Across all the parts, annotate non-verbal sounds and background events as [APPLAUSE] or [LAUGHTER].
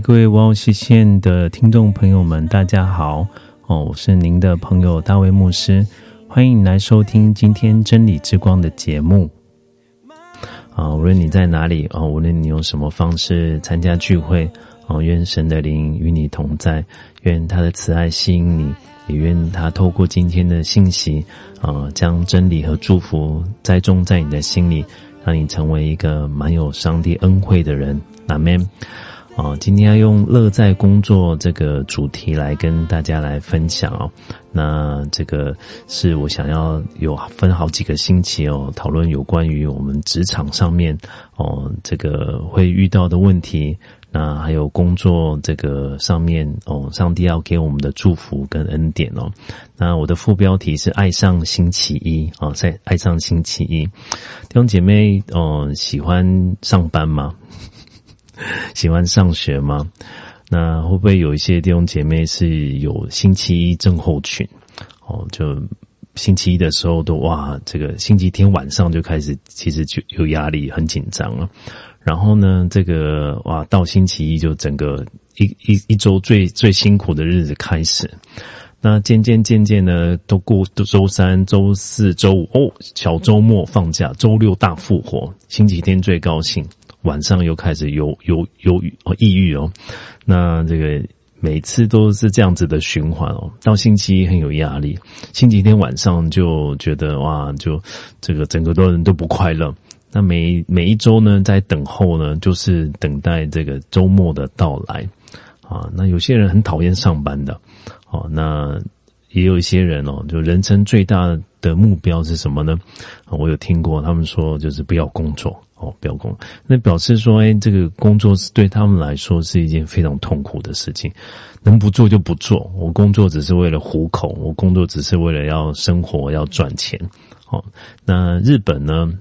各位哇哦西线的听众朋友们，大家好哦，我是您的朋友大卫牧师，欢迎来收听今天真理之光的节目。啊，无论你在哪里哦，无论你用什么方式参加聚会哦，愿神的灵与你同在，愿他的慈爱吸引你，也愿他透过今天的信息啊，将真理和祝福栽种在你的心里，让你成为一个满有上帝恩惠的人。阿门。哦，今天要用乐在工作这个主题来跟大家来分享哦。那这个是我想要有分好几个星期哦，讨论有关于我们职场上面哦这个会遇到的问题，那还有工作这个上面哦，上帝要给我们的祝福跟恩典哦。那我的副标题是“爱上星期一”哦，在爱上星期一，弟兄姐妹哦，喜欢上班吗？[LAUGHS] 喜欢上学吗？那会不会有一些弟兄姐妹是有星期一症候群？哦，就星期一的时候都哇，这个星期天晚上就开始，其实就有压力，很紧张了。然后呢，这个哇，到星期一就整个一一一周最最辛苦的日子开始。那渐渐渐渐呢，都过都周三、周四周五哦，小周末放假，周六大复活，星期天最高兴。晚上又开始忧忧忧郁哦，抑郁哦，那这个每次都是这样子的循环哦。到星期一很有压力，星期天晚上就觉得哇，就这个整个多人都不快乐。那每每一周呢，在等候呢，就是等待这个周末的到来啊。那有些人很讨厌上班的哦，那也有一些人哦，就人生最大的目标是什么呢？我有听过他们说，就是不要工作。哦，不要工，那表示说，哎，这个工作是对他们来说是一件非常痛苦的事情，能不做就不做。我工作只是为了糊口，我工作只是为了要生活，要赚钱。哦，那日本呢，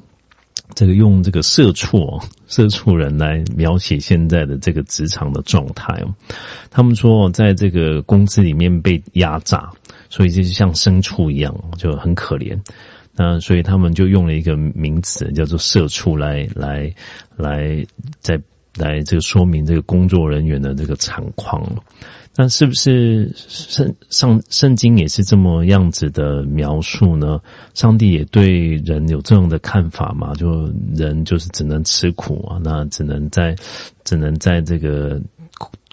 这个用这个社畜、社畜人来描写现在的这个职场的状态哦，他们说，在这个公司里面被压榨，所以就像牲畜一样，就很可怜。那所以他们就用了一个名词叫做“社畜”来来来，在来这个说明这个工作人员的这个惨况。那是不是圣上圣经也是这么样子的描述呢？上帝也对人有这样的看法嘛？就人就是只能吃苦啊，那只能在只能在这个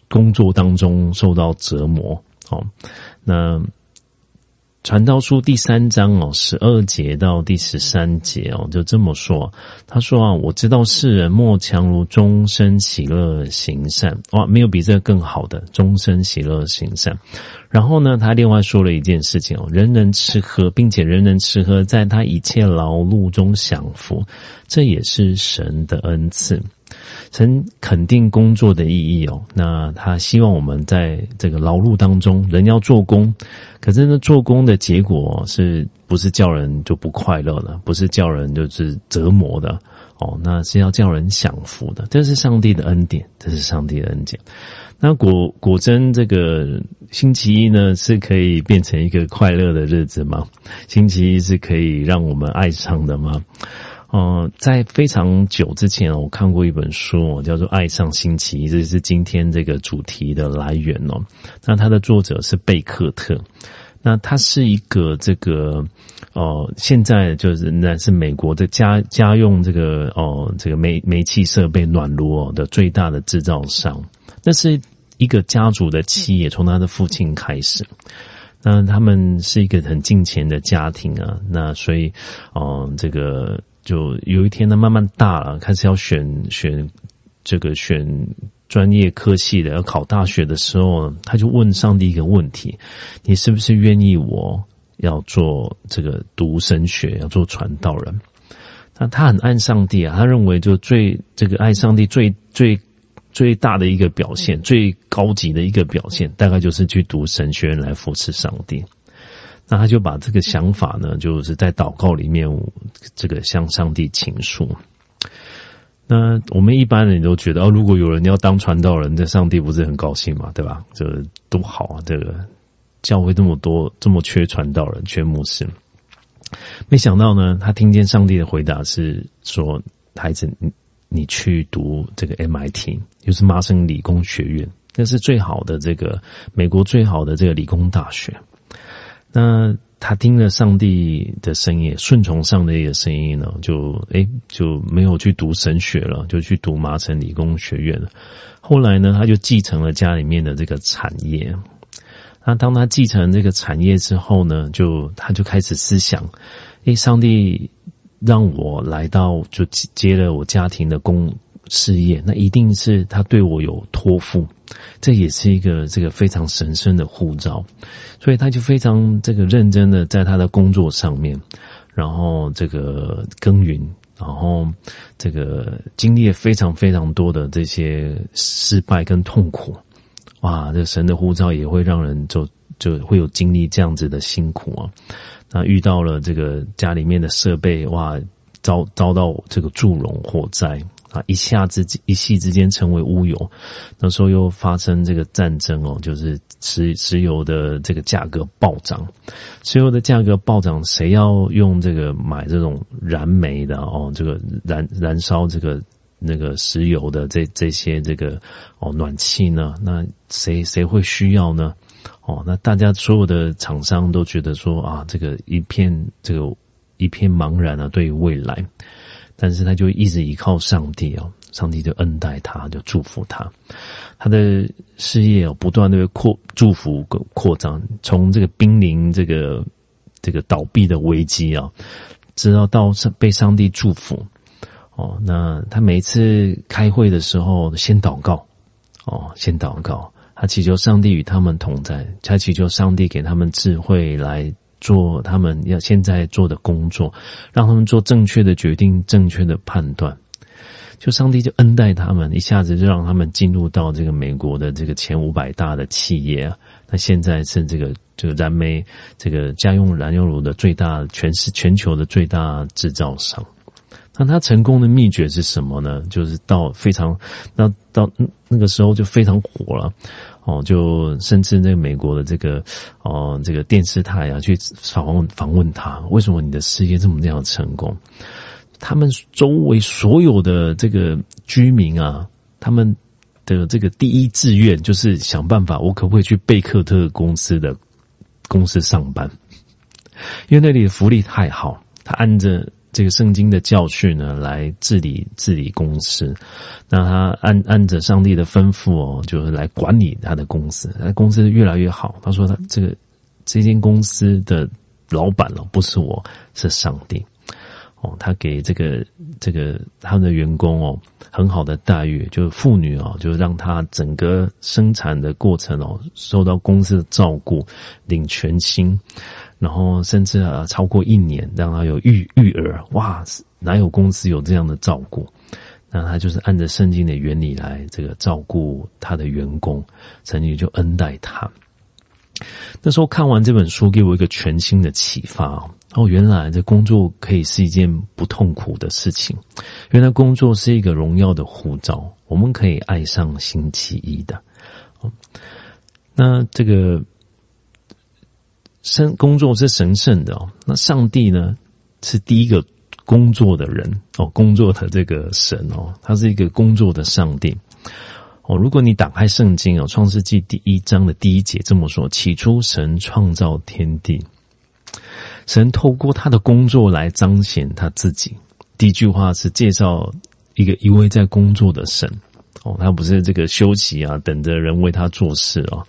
工作当中受到折磨。哦，那。传道书第三章哦，十二节到第十三节哦，就这么说。他说啊，我知道世人莫强如终身喜乐行善哇，没有比这个更好的终身喜乐行善。然后呢，他另外说了一件事情哦，人人吃喝，并且人人吃喝，在他一切劳碌中享福，这也是神的恩赐。曾肯定工作的意义哦，那他希望我们在这个劳碌当中，人要做工，可是呢，做工的结果是不是叫人就不快乐了？不是叫人就是折磨的哦，那是要叫人享福的。这是上帝的恩典，这是上帝的恩典。那果果真这个星期一呢，是可以变成一个快乐的日子吗？星期一是可以让我们爱上的吗？呃，在非常久之前，我看过一本书，叫做《爱上星期》，这是今天这个主题的来源哦。那它的作者是贝克特，那他是一个这个哦，现在就是那是美国的家家用这个哦这个煤煤气设备暖炉的最大的制造商，那是一个家族的企业，从他的父亲开始。那他们是一个很近钱的家庭啊，那所以，嗯，这个就有一天呢，慢慢大了，开始要选选这个选专业科系的，要考大学的时候，他就问上帝一个问题：你是不是愿意我要做这个读神学，要做传道人？那他很爱上帝啊，他认为就最这个爱上帝最最。最大的一个表现，最高级的一个表现，大概就是去读神学来扶持上帝。那他就把这个想法呢，就是在祷告里面，这个向上帝倾诉。那我们一般人都觉得，哦，如果有人要当传道人，这上帝不是很高兴嘛，对吧？这多好啊！这个教会这么多，这么缺传道人，缺牧师。没想到呢，他听见上帝的回答是说：“孩子。”你你去读这个 MIT，就是麻省理工学院，那是最好的这个美国最好的这个理工大学。那他听了上帝的声音，顺从上帝的声音呢，就诶就没有去读神学了，就去读麻省理工学院了。后来呢，他就继承了家里面的这个产业。那当他继承这个产业之后呢，就他就开始思想，诶，上帝。让我来到就接了我家庭的工事业，那一定是他对我有托付，这也是一个这个非常神圣的护照，所以他就非常这个认真的在他的工作上面，然后这个耕耘，然后这个经历了非常非常多的这些失败跟痛苦，哇，这神的护照也会让人就就会有经历这样子的辛苦啊。那遇到了这个家里面的设备哇，遭遭到这个祝融火灾。啊，一下子一夕之间成为乌有。那时候又发生这个战争哦，就是石石油的这个价格暴涨，石油的价格暴涨，谁要用这个买这种燃煤的哦，这个燃燃烧这个那个石油的这这些这个哦暖气呢？那谁谁会需要呢？哦，那大家所有的厂商都觉得说啊，这个一片这个一片茫然啊，对于未来，但是他就一直依靠上帝哦，上帝就恩待他，就祝福他，他的事业哦不断的扩祝福扩张，从这个濒临这个这个倒闭的危机啊，直到到被上帝祝福。哦，那他每次开会的时候先祷告。哦，先祷告。他祈求上帝与他们同在，他祈求上帝给他们智慧来做他们要现在做的工作，让他们做正确的决定、正确的判断。就上帝就恩待他们，一下子就让他们进入到这个美国的这个前五百大的企业。那现在是这个这个燃煤这个家用燃油炉的最大，全是全球的最大制造商。那他成功的秘诀是什么呢？就是到非常，那到那个时候就非常火了，哦，就甚至那个美国的这个哦这个电视台啊去访问访问他，为什么你的事业这么这样成功？他们周围所有的这个居民啊，他们的这个第一志愿就是想办法，我可不可以去贝克特公司的公司上班？因为那里的福利太好，他按着。这个圣经的教训呢，来治理治理公司，那他按按着上帝的吩咐哦，就是来管理他的公司，那公司越来越好。他说他这个这间公司的老板哦，不是我，是上帝哦，他给这个这个他们的员工哦很好的待遇，就是妇女哦，就让他整个生产的过程哦受到公司的照顾，领全薪。然后甚至啊，超过一年让他有育育儿，哇，哪有公司有这样的照顾？那他就是按着圣经的原理来这个照顾他的员工，神经就恩待他。那时候看完这本书，给我一个全新的启发哦，原来这工作可以是一件不痛苦的事情，原来工作是一个荣耀的护照，我们可以爱上星期一的。那这个。生工作是神圣的哦，那上帝呢是第一个工作的人哦，工作的这个神哦，他是一个工作的上帝哦。如果你打开圣经哦，《创世纪》第一章的第一节这么说：起初神创造天地，神透过他的工作来彰显他自己。第一句话是介绍一个一位在工作的神哦，他不是这个休息啊，等着人为他做事啊。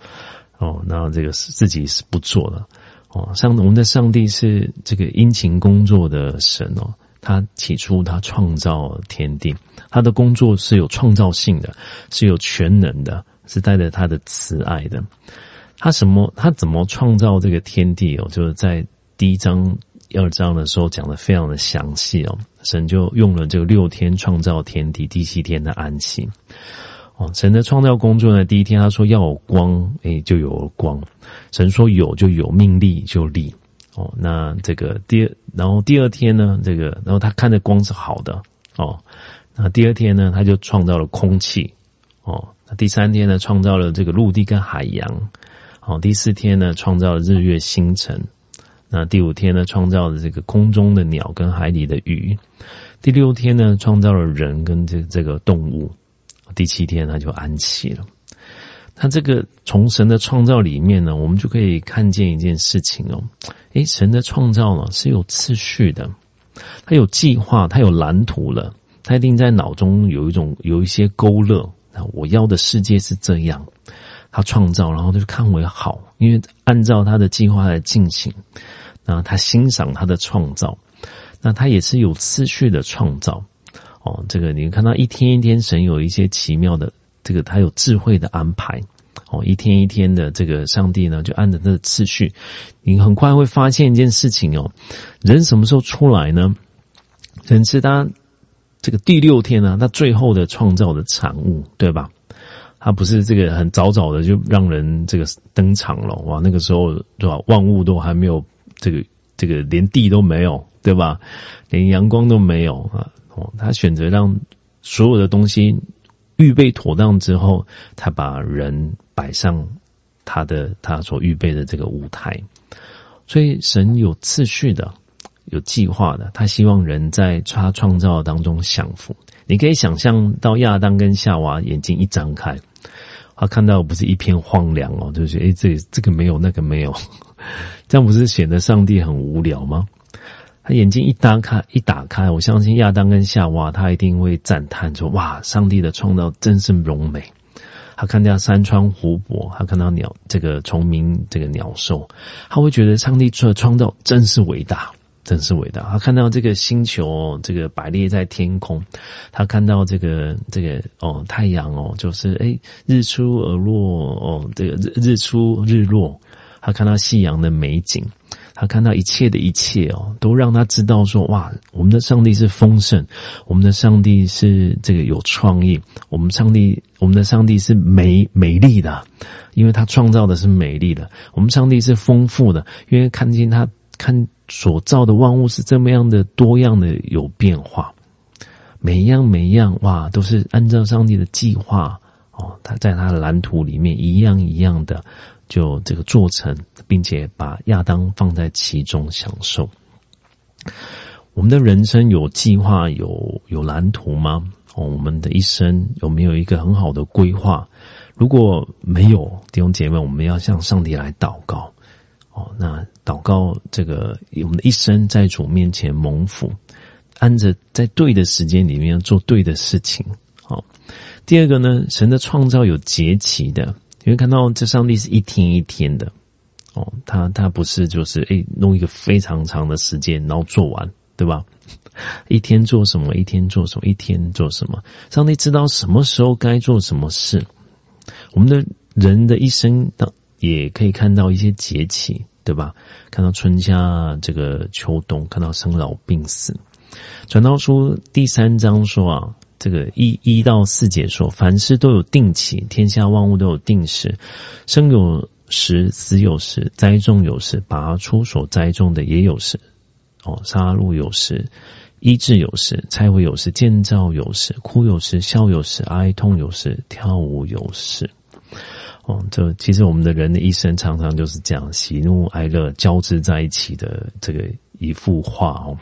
哦，那这个是自己是不做的哦。上我们的上帝是这个殷勤工作的神哦，他起初他创造天地，他的工作是有创造性的，是有全能的，是带着他的慈爱的。他什么？他怎么创造这个天地哦？就是在第一章。第二章的时候讲的非常的详细哦，神就用了这个六天创造天地，第七天的安息。哦，神的创造工作呢，第一天他说要有光，诶，就有光。神说有就有，命立就立。哦，那这个第二，然后第二天呢，这个然后他看的光是好的哦，那第二天呢，他就创造了空气哦，那第三天呢，创造了这个陆地跟海洋。哦，第四天呢，创造了日月星辰。那第五天呢，创造了这个空中的鸟跟海里的鱼；第六天呢，创造了人跟这这个动物；第七天他就安息了。他这个从神的创造里面呢，我们就可以看见一件事情哦，诶，神的创造呢是有次序的，他有计划，他有蓝图了，他一定在脑中有一种有一些勾勒。那我要的世界是这样，他创造，然后就看为好，因为按照他的计划来进行。那他欣赏他的创造，那他也是有次序的创造哦。这个你看到一天一天，神有一些奇妙的，这个他有智慧的安排哦。一天一天的，这个上帝呢就按着他的次序，你很快会发现一件事情哦。人什么时候出来呢？人是他这个第六天呢，他最后的创造的产物，对吧？他不是这个很早早的就让人这个登场了哇？那个时候对吧？万物都还没有。这个这个连地都没有，对吧？连阳光都没有啊！哦，他选择让所有的东西预备妥当之后，他把人摆上他的他所预备的这个舞台。所以神有次序的，有计划的，他希望人在他创造当中享福。你可以想象到亚当跟夏娃眼睛一张开，他看到不是一片荒凉哦，就是诶，这这个没有，那个没有。[LAUGHS] 这样不是显得上帝很无聊吗？他眼睛一打开，一打开，我相信亚当跟夏娃，他一定会赞叹说：“哇，上帝的创造真是荣美。”他看到山川湖泊，他看到鸟，这个虫鸣，这个鸟兽，他会觉得上帝的创造真是伟大，真是伟大。他看到这个星球，这个摆列在天空，他看到这个这个哦，太阳哦，就是哎，日出而落哦，这个日日出日落。他看到夕阳的美景，他看到一切的一切哦，都让他知道说：哇，我们的上帝是丰盛，我们的上帝是这个有创意，我们上帝，我们的上帝是美美丽的，因为他创造的是美丽的。我们上帝是丰富的，因为看见他看所造的万物是这么样的多样的有变化，每一样每一样哇，都是按照上帝的计划哦，他在他的蓝图里面一样一样的。就这个做成，并且把亚当放在其中享受。我们的人生有计划、有有蓝图吗？哦，我们的一生有没有一个很好的规划？如果没有，弟兄姐妹，我们要向上帝来祷告。哦，那祷告这个我们的一生在主面前蒙福，按着在对的时间里面做对的事情。好，第二个呢，神的创造有节期的。你会看到，这上帝是一天一天的，哦，他他不是就是诶弄一个非常长的时间，然后做完，对吧？[LAUGHS] 一天做什么？一天做什么？一天做什么？上帝知道什么时候该做什么事。我们的人的一生，也可以看到一些节气，对吧？看到春夏，这个秋冬，看到生老病死。转到书第三章说啊。这个一一到四节说，凡事都有定期，天下万物都有定时，生有时，死有时，栽种有时，拔出所栽种的也有时。哦，杀戮有时，医治有时，拆毁有时，建造有时，哭有时，笑有时，哀痛有时，跳舞有时。哦，这其实我们的人的一生常常就是这样，喜怒哀乐交织在一起的这个一幅画哦。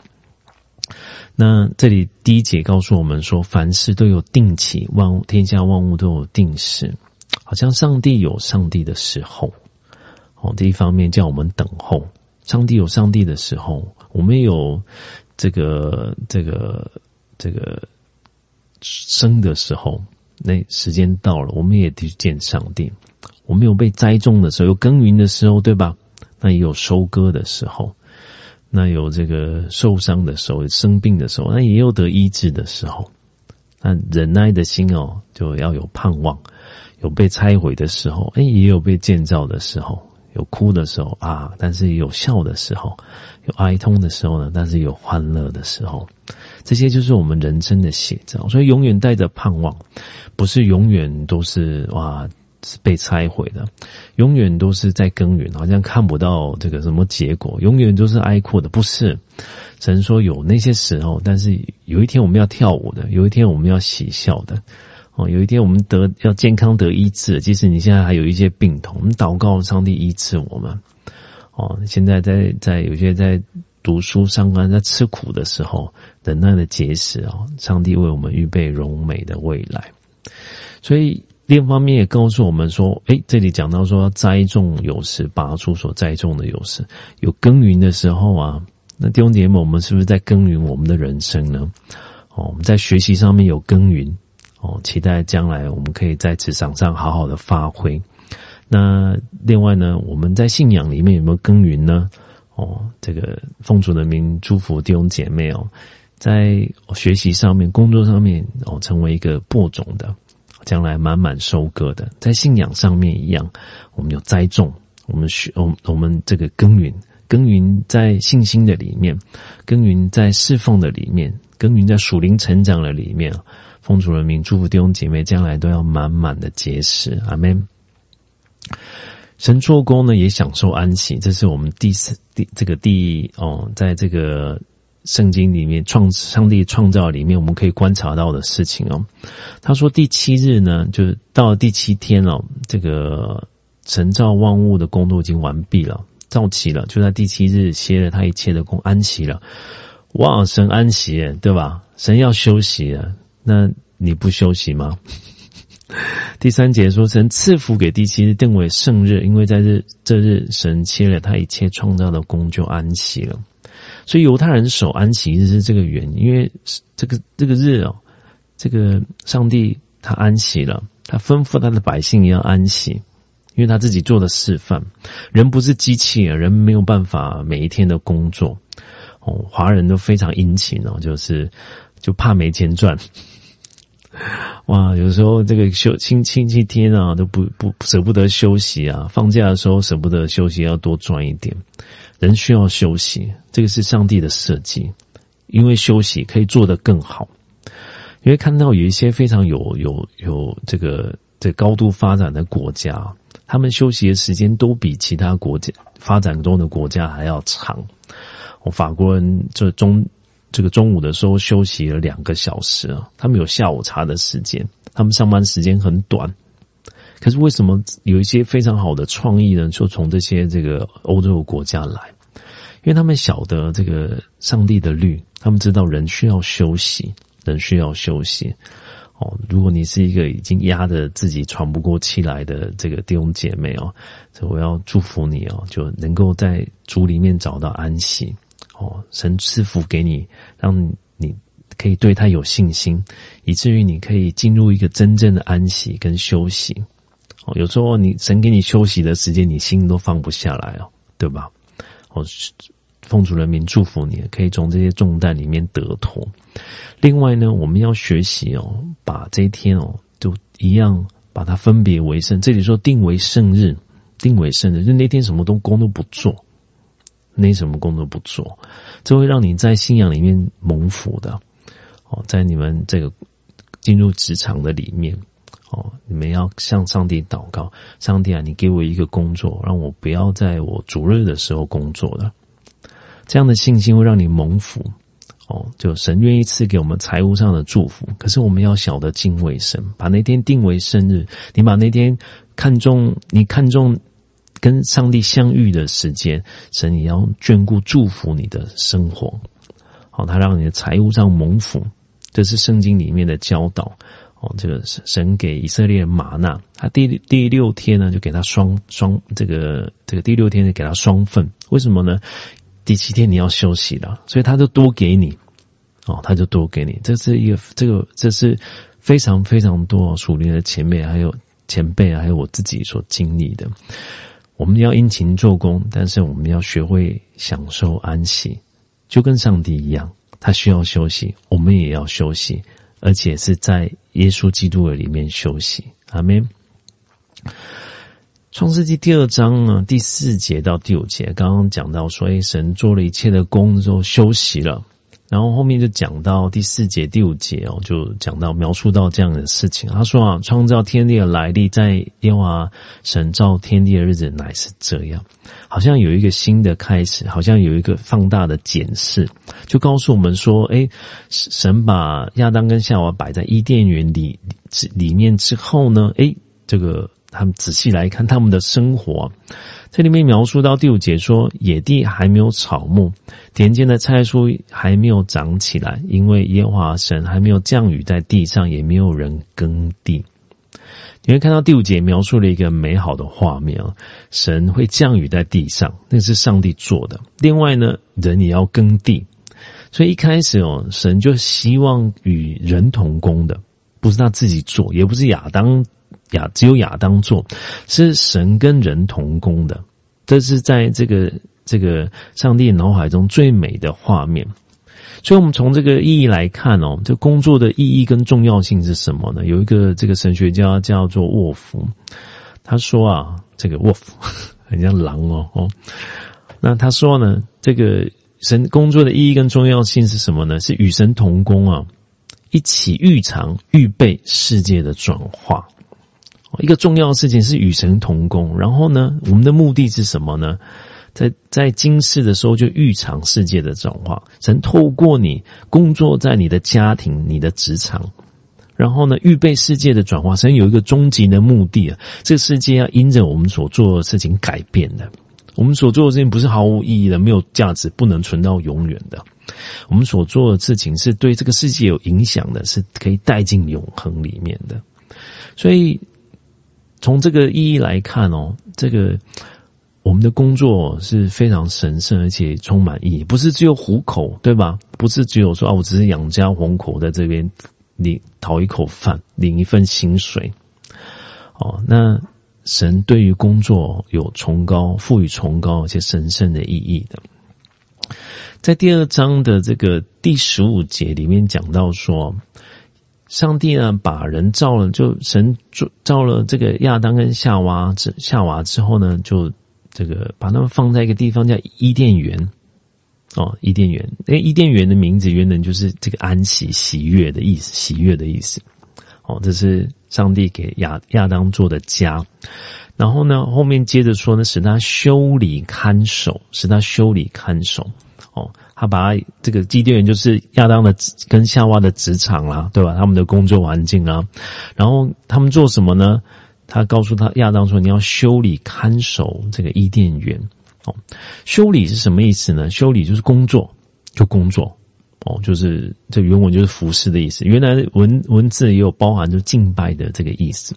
那这里第一节告诉我们说，凡事都有定期，万物天下万物都有定时，好像上帝有上帝的时候。哦，第一方面叫我们等候，上帝有上帝的时候，我们有这个这个这个生的时候，那时间到了，我们也去见上帝。我们有被栽种的时候，有耕耘的时候，对吧？那也有收割的时候，那有这个受伤的时候，生病的时候，那也有得医治的时候。那忍耐的心哦，就要有盼望，有被拆毁的时候，哎，也有被建造的时候，有哭的时候啊，但是也有笑的时候，有哀痛的时候呢，但是有欢乐的时候，这些就是我们人生的写照。所以永远带着盼望，不是永远都是哇。是被拆毁的，永远都是在耕耘，好像看不到这个什么结果，永远都是哀哭的。不是，神说有那些时候，但是有一天我们要跳舞的，有一天我们要喜笑的，哦，有一天我们得要健康得医治。即使你现在还有一些病痛，我们祷告上帝医治我们。哦，现在在在有些在读书上班在吃苦的时候，等待的结实哦，上帝为我们预备荣美的未来，所以。另一方面也告诉我们说，哎，这里讲到说栽种有时，拔出所栽种的有时，有耕耘的时候啊。那弟兄姐妹，我们是不是在耕耘我们的人生呢？哦，我们在学习上面有耕耘，哦，期待将来我们可以在职场上好好的发挥。那另外呢，我们在信仰里面有没有耕耘呢？哦，这个奉主的名祝福弟兄姐妹哦，在学习上面、工作上面哦，成为一个播种的。将来满满收割的，在信仰上面一样，我们有栽种，我们需，我们我们这个耕耘，耕耘在信心的里面，耕耘在侍奉的里面，耕耘在属灵成长的里面。奉主人民祝福弟兄姐妹，将来都要满满的结实。阿门。神做工呢，也享受安息，这是我们第四第这个第哦，在这个。圣经里面创上帝创造里面，我们可以观察到的事情哦。他说第七日呢，就是到第七天哦，这个神造万物的工作已经完毕了，造齐了，就在第七日歇了他一切的工，安息了。哇，神安息，对吧？神要休息了，那你不休息吗？[LAUGHS] 第三节说，神赐福给第七日，定为圣日，因为在日这日，神切了他一切创造的工，就安息了。所以犹太人守安息日是这个原因，因为这个这个日哦，这个上帝他安息了，他吩咐他的百姓也要安息，因为他自己做的示范。人不是机器人，人没有办法每一天的工作。哦，华人都非常殷勤哦，就是就怕没钱赚。哇，有时候这个休星星期天啊，都不不舍不得休息啊，放假的时候舍不得休息，要多赚一点。人需要休息，这个是上帝的设计，因为休息可以做得更好。因为看到有一些非常有有有这个这高度发展的国家，他们休息的时间都比其他国家发展中的国家还要长。我法国人这中这个中午的时候休息了两个小时，他们有下午茶的时间，他们上班时间很短。可是为什么有一些非常好的创意呢？就从这些这个欧洲国家来，因为他们晓得这个上帝的律，他们知道人需要休息，人需要休息。哦，如果你是一个已经压得自己喘不过气来的这个弟兄姐妹哦，这我要祝福你哦，就能够在主里面找到安息。哦，神赐福给你，让你可以对他有信心，以至于你可以进入一个真正的安息跟休息。哦，有时候你神给你休息的时间，你心都放不下来哦，对吧？哦，奉主人民祝福你，可以从这些重担里面得脱。另外呢，我们要学习哦，把这一天哦，就一样把它分别为圣。这里说定为圣日，定为圣日，就那天什么都工都不做，那什么工都不做，这会让你在信仰里面蒙福的。哦，在你们这个进入职场的里面。哦，你们要向上帝祷告，上帝啊，你给我一个工作，让我不要在我主日的时候工作了。这样的信心会让你蒙福。哦，就神愿意赐给我们财务上的祝福，可是我们要晓得敬畏神，把那天定为生日。你把那天看重，你看重跟上帝相遇的时间，神也要眷顾祝福你的生活。好，他让你的财务上蒙福，这是圣经里面的教导。哦，这个神给以色列人玛纳，他第第六天呢就给他双双这个这个第六天就给他双份，为什么呢？第七天你要休息了，所以他就多给你，哦，他就多给你，这是一个这个这是非常非常多属灵的前辈还有前辈还有我自己所经历的。我们要殷勤做工，但是我们要学会享受安息，就跟上帝一样，他需要休息，我们也要休息，而且是在耶稣基督的里面休息。阿门。创世纪第二章呢，第四节到第五节，刚刚讲到说，哎，神做了一切的工之后休息了，然后后面就讲到第四节、第五节哦，就讲到描述到这样的事情。他说啊，创造天地的来历，在耶和华神造天地的日子乃是这样，好像有一个新的开始，好像有一个放大的检视，就告诉我们说，哎，神把亚当跟夏娃摆在伊甸园里里面之后呢，哎，这个。他们仔细来看他们的生活，这里面描述到第五节说，野地还没有草木，田间的菜蔬还没有长起来，因为耶和华神还没有降雨在地上，也没有人耕地。你会看到第五节描述了一个美好的画面啊，神会降雨在地上，那是上帝做的。另外呢，人也要耕地，所以一开始哦，神就希望与人同工的，不是他自己做，也不是亚当。亚只有亚当做，是神跟人同工的，这是在这个这个上帝脑海中最美的画面。所以，我们从这个意义来看哦，这工作的意义跟重要性是什么呢？有一个这个神学家叫做沃夫，他说啊，这个沃夫很像狼哦哦，那他说呢，这个神工作的意义跟重要性是什么呢？是与神同工啊，一起预尝预备世界的转化。一个重要的事情是与神同工，然后呢，我们的目的是什么呢？在在今世的时候就预尝世界的转化。神透过你工作在你的家庭、你的职场，然后呢，预备世界的转化。神有一个终极的目的啊，这个世界要因着我们所做的事情改变的。我们所做的事情不是毫无意义的、没有价值、不能存到永远的。我们所做的事情是对这个世界有影响的，是可以带进永恒里面的。所以。从这个意义来看哦，这个我们的工作是非常神圣而且充满意义，不是只有糊口，对吧？不是只有说啊，我只是养家糊口，在这边领讨一口饭，领一份薪水。哦，那神对于工作有崇高、赋予崇高而且神圣的意义的。在第二章的这个第十五节里面讲到说。上帝呢，把人造了，就神造造了这个亚当跟夏娃之夏娃之后呢，就这个把他们放在一个地方叫伊甸园，哦，伊甸园。哎，伊甸园的名字原本就是这个安息、喜悦的意思，喜悦的意思。哦，这是上帝给亚亚当做的家。然后呢，后面接着说呢，使他修理看守，使他修理看守。哦。他把这个基甸园就是亚当的跟夏娃的职场啦，对吧？他们的工作环境啊，然后他们做什么呢？他告诉他亚当说：“你要修理看守这个伊甸园。”哦，修理是什么意思呢？修理就是工作，就工作。哦，就是这原文就是服侍的意思。原来文文字也有包含就敬拜的这个意思。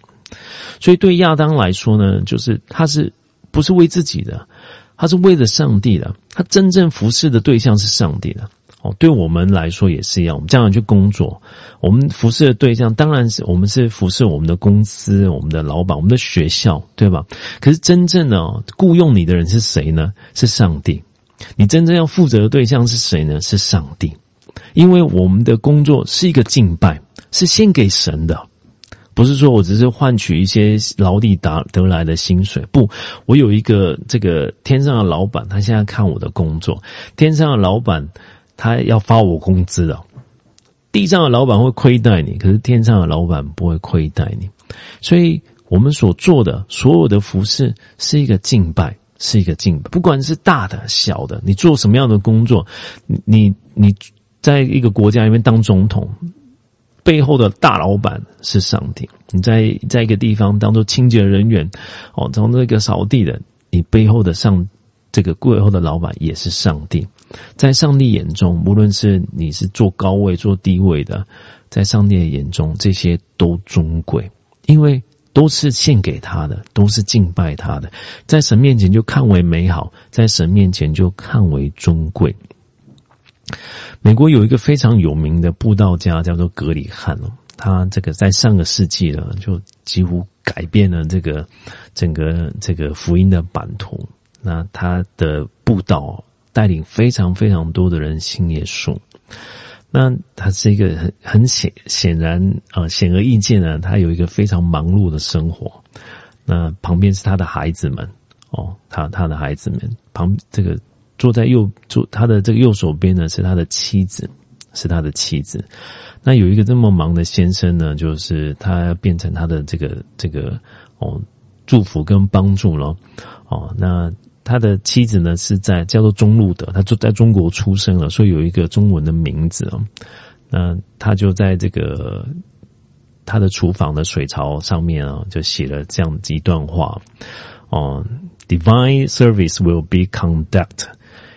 所以对亚当来说呢，就是他是不是为自己的？他是为了上帝的，他真正服侍的对象是上帝的。哦，对我们来说也是一样。我们将来去工作，我们服侍的对象当然是我们是服侍我们的公司、我们的老板、我们的学校，对吧？可是真正的雇佣你的人是谁呢？是上帝。你真正要负责的对象是谁呢？是上帝。因为我们的工作是一个敬拜，是献给神的。不是说我只是换取一些劳力达得来的薪水，不，我有一个这个天上的老板，他现在看我的工作，天上的老板他要发我工资的，地上的老板会亏待你，可是天上的老板不会亏待你，所以我们所做的所有的服饰是一个敬拜，是一个敬拜，不管是大的小的，你做什么样的工作，你你在一个国家里面当总统。背后的大老板是上帝。你在在一个地方当做清洁人员，哦，从那个扫地的，你背后的上这个背后的老板也是上帝。在上帝眼中，无论是你是做高位做低位的，在上帝的眼中，这些都尊贵，因为都是献给他的，都是敬拜他的，在神面前就看为美好，在神面前就看为尊贵。美国有一个非常有名的布道家，叫做格里汉哦。他这个在上个世纪了，就几乎改变了这个整个这个福音的版图。那他的布道带领非常非常多的人信耶稣。那他是一个很很显显然啊显而易见的，他有一个非常忙碌的生活。那旁边是他的孩子们哦，他他的孩子们旁这个坐在右坐他的这个右手边呢是他的妻子，是他的妻子。那有一个这么忙的先生呢，就是他变成他的这个这个哦祝福跟帮助了哦。那他的妻子呢是在叫做中路的，他就在中国出生了，所以有一个中文的名字哦。那他就在这个。他的厨房的水槽上面啊，就写了这样一段话哦：“Divine service will be conducted.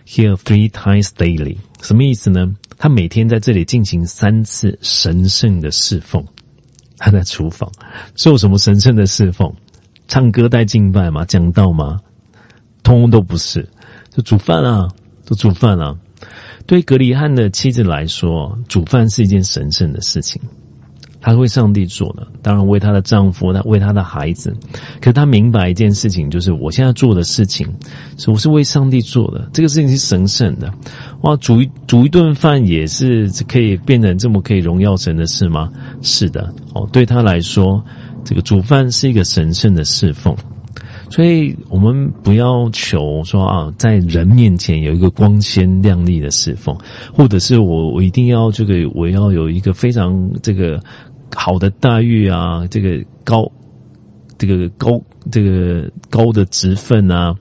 Here three times daily。”什么意思呢？他每天在这里进行三次神圣的侍奉。他在厨房做什么神圣的侍奉？唱歌带敬拜吗？讲道吗？通通都不是，就煮饭啊，就煮饭啊。对格里汉的妻子来说，煮饭是一件神圣的事情。她为上帝做的，当然为她的丈夫，她为她的孩子。可是她明白一件事情，就是我现在做的事情，是我是为上帝做的，这个事情是神圣的。哇，煮一煮一顿饭也是可以变成这么可以荣耀神的事吗？是的，哦，对她来说，这个煮饭是一个神圣的侍奉。所以我们不要求说啊，在人面前有一个光鲜亮丽的侍奉，或者是我我一定要这个我要有一个非常这个。好的待遇啊，这个高，这个高，这个高的职分啊，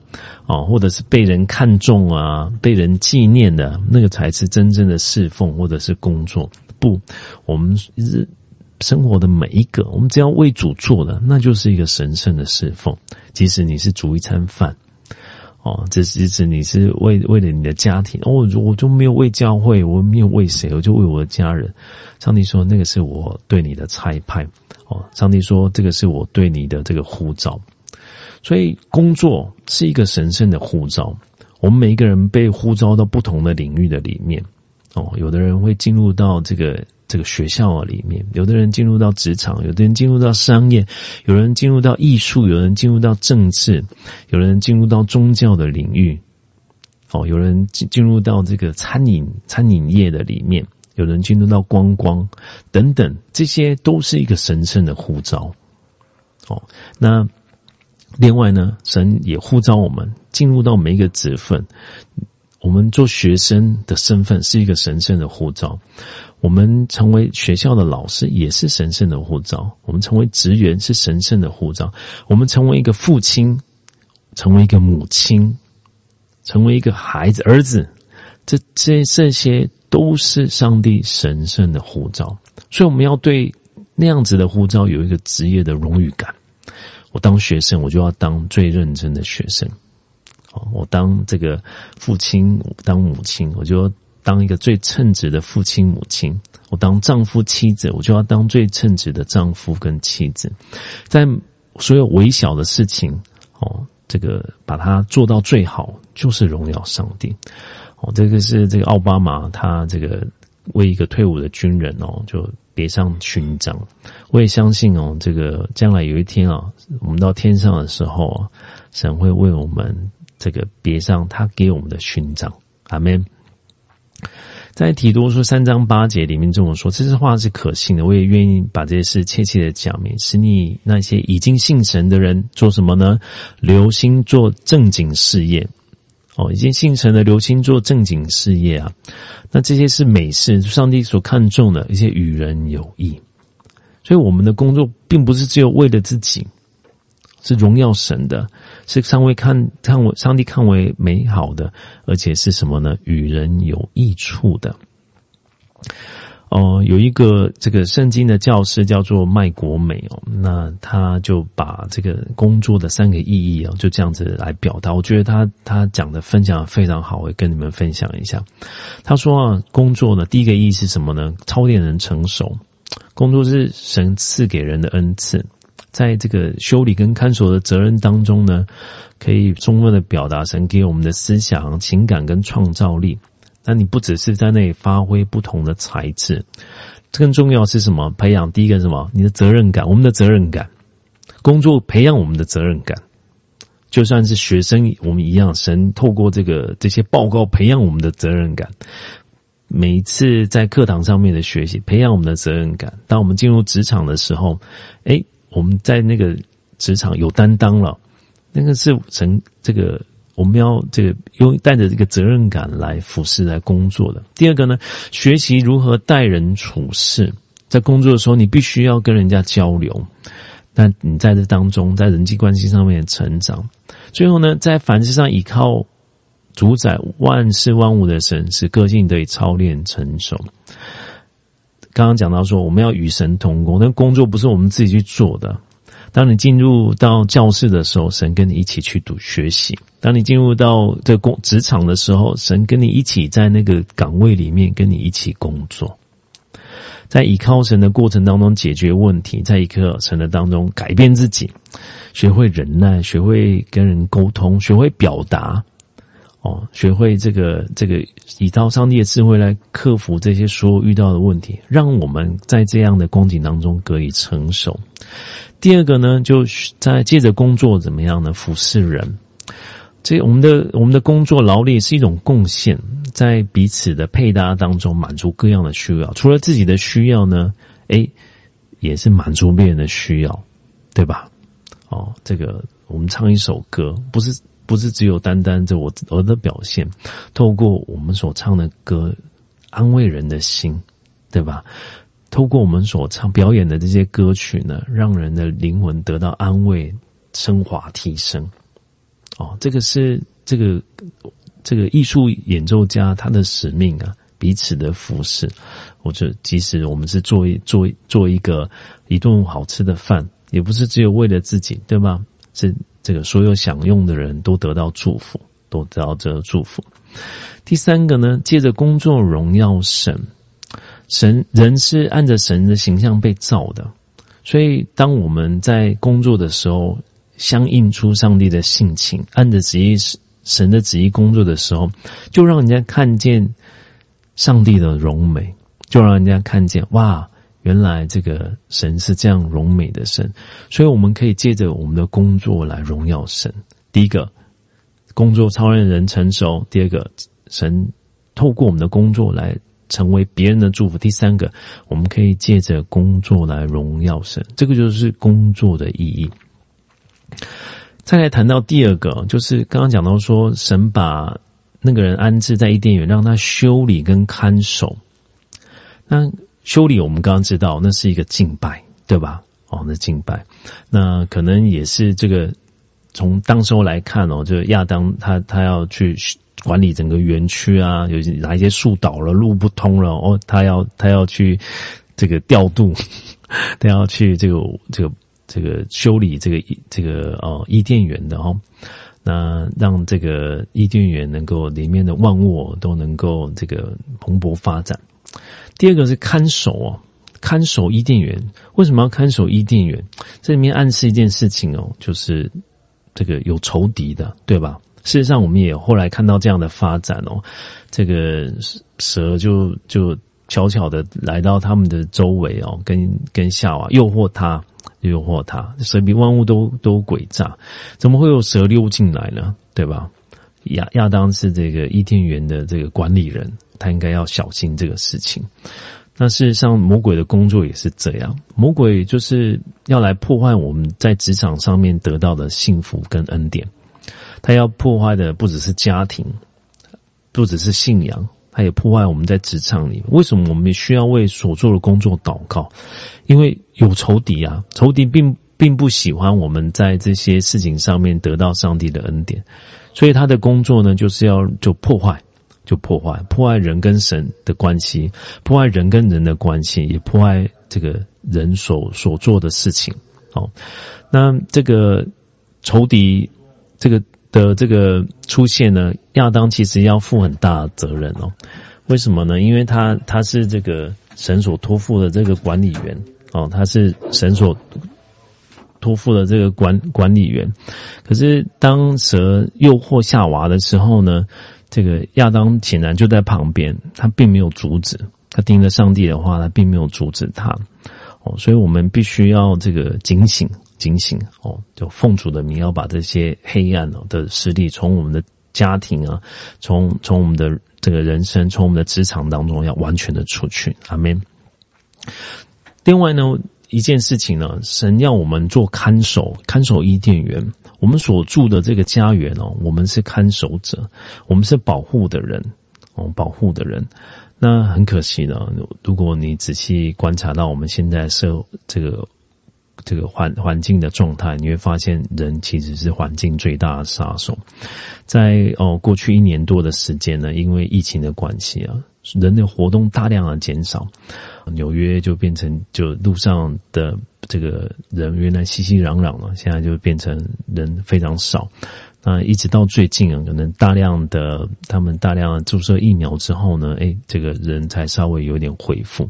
啊，或者是被人看重啊，被人纪念的那个才是真正的侍奉或者是工作。不，我们日生活的每一个，我们只要为主做的，那就是一个神圣的侍奉。即使你是煮一餐饭。哦，这是指你是为为了你的家庭哦，我就没有为教会，我没有为谁，我就为我的家人。上帝说，那个是我对你的差派。哦，上帝说，这个是我对你的这个呼召。所以，工作是一个神圣的呼召。我们每一个人被呼召到不同的领域的里面。哦，有的人会进入到这个。这个学校啊里面，有的人进入到职场，有的人进入到商业，有人进入到艺术，有人进入到政治，有人进入到宗教的领域，哦，有人进进入到这个餐饮餐饮业的里面，有人进入到观光等等，这些都是一个神圣的呼召。哦，那另外呢，神也呼召我们进入到每一个职分，我们做学生的身份是一个神圣的呼召。我们成为学校的老师也是神圣的护照；我们成为职员是神圣的护照；我们成为一个父亲，成为一个母亲，成为一个孩子儿子，这这这些都是上帝神圣的护照。所以我们要对那样子的护照有一个职业的荣誉感。我当学生，我就要当最认真的学生；哦，我当这个父亲，当母亲，我就。当一个最称职的父亲母亲，我当丈夫妻子，我就要当最称职的丈夫跟妻子，在所有微小的事情，哦，这个把它做到最好，就是荣耀上帝。哦，这个是这个奥巴马他这个为一个退伍的军人哦，就别上勋章。我也相信哦，这个将来有一天啊，我们到天上的时候，神会为我们这个别上他给我们的勋章。阿门。在提多书三章八节里面这么说，这些话是可信的。我也愿意把这些事切切的讲明，使你那些已经信神的人做什么呢？留心做正经事业。哦，已经信神的留心做正经事业啊。那这些是美事，上帝所看重的一些与人有益。所以我们的工作并不是只有为了自己，是荣耀神的。是上为看看为上帝看为美好的，而且是什么呢？与人有益处的。哦，有一个这个圣经的教师叫做麦国美哦，那他就把这个工作的三个意义啊，就这样子来表达。我觉得他他讲的分享非常好，我跟你们分享一下。他说啊，工作呢，第一个意义是什么呢？操练人成熟。工作是神赐给人的恩赐。在这个修理跟看守的责任当中呢，可以充分的表达神给我们的思想、情感跟创造力。那你不只是在那里发挥不同的才智，更重要是什么？培养第一个什么？你的责任感，我们的责任感，工作培养我们的责任感。就算是学生，我们一样，神透过这个这些报告培养我们的责任感。每一次在课堂上面的学习，培养我们的责任感。当我们进入职场的时候，哎，我们在那个职场有担当了，那个是神这个我们要这个用带着这个责任感来俯视来工作的。第二个呢，学习如何待人处事，在工作的时候，你必须要跟人家交流。那你在这当中，在人际关系上面成长。最后呢，在凡事上依靠主宰万事万物的神，使个性得以操练成熟。刚刚讲到说，我们要与神同工，但工作不是我们自己去做的。当你进入到教室的时候，神跟你一起去读学习；当你进入到这工职场的时候，神跟你一起在那个岗位里面跟你一起工作。在倚靠神的过程当中解决问题，在倚靠神的当中改变自己。学会忍耐，学会跟人沟通，学会表达，哦，学会这个这个以到上帝的智慧来克服这些所有遇到的问题，让我们在这样的光景当中可以成熟。第二个呢，就在借着工作怎么样呢？服侍人，这我们的我们的工作劳力是一种贡献，在彼此的配搭当中满足各样的需要。除了自己的需要呢，诶，也是满足别人的需要，对吧？哦，这个我们唱一首歌，不是不是只有单单这我我的表现，透过我们所唱的歌，安慰人的心，对吧？透过我们所唱表演的这些歌曲呢，让人的灵魂得到安慰、升华、提升。哦，这个是这个这个艺术演奏家他的使命啊，彼此的服侍。或者即使我们是做一做做一个一顿好吃的饭。也不是只有为了自己，对吧？是这个所有享用的人都得到祝福，都得到这个祝福。第三个呢，借着工作荣耀神，神人是按着神的形象被造的，所以当我们在工作的时候，相应出上帝的性情，按着旨意神的旨意工作的时候，就让人家看见上帝的荣美，就让人家看见哇。原来这个神是这样荣美的神，所以我们可以借着我们的工作来荣耀神。第一个，工作超人人成熟；第二个，神透过我们的工作来成为别人的祝福；第三个，我们可以借着工作来荣耀神。这个就是工作的意义。再来谈到第二个，就是刚刚讲到说，神把那个人安置在伊甸园，让他修理跟看守。那修理，我们刚刚知道，那是一个敬拜，对吧？哦，那敬拜，那可能也是这个从当时候来看哦，就亚当他他要去管理整个园区啊，有哪一些树倒了，路不通了，哦，他要他要去这个调度，[LAUGHS] 他要去这个这个这个修理这个这个哦伊甸园的哦，那让这个伊甸园能够里面的万物都能够这个蓬勃发展。第二个是看守哦，看守伊甸园。为什么要看守伊甸园？这里面暗示一件事情哦，就是这个有仇敌的，对吧？事实上，我们也后来看到这样的发展哦。这个蛇就就悄悄的来到他们的周围哦，跟跟夏娃诱惑他，诱惑他。蛇比万物都都诡诈，怎么会有蛇溜进来呢？对吧？亚亚当是这个伊甸园的这个管理人。他应该要小心这个事情。那事实上，魔鬼的工作也是这样。魔鬼就是要来破坏我们在职场上面得到的幸福跟恩典。他要破坏的不只是家庭，不只是信仰，他也破坏我们在职场里。为什么我们需要为所做的工作祷告？因为有仇敌啊，仇敌并并不喜欢我们在这些事情上面得到上帝的恩典，所以他的工作呢，就是要就破坏。就破坏破坏人跟神的关系，破坏人跟人的关系，也破坏这个人所所做的事情。哦，那这个仇敌这个的这个出现呢，亚当其实要负很大的责任哦。为什么呢？因为他他是这个神所托付的这个管理员哦，他是神所托付了这个管管理员。可是当蛇诱惑夏娃的时候呢？这个亚当显然就在旁边，他并没有阻止，他听着上帝的话，他并没有阻止他。哦，所以我们必须要这个警醒，警醒哦，就奉主的名，要把这些黑暗的势力从我们的家庭啊，从从我们的这个人生，从我们的职场当中要完全的出去。阿门。另外呢，一件事情呢，神要我们做看守，看守伊甸园。我们所住的这个家园哦，我们是看守者，我们是保护的人哦，保护的人。那很可惜呢，如果你仔细观察到我们现在社这个这个环环境的状态，你会发现人其实是环境最大的杀手。在哦过去一年多的时间呢，因为疫情的关系啊，人的活动大量的减少，纽约就变成就路上的。这个人原来熙熙攘攘了，现在就变成人非常少。那一直到最近啊，可能大量的他们大量注射疫苗之后呢，哎，这个人才稍微有点恢复。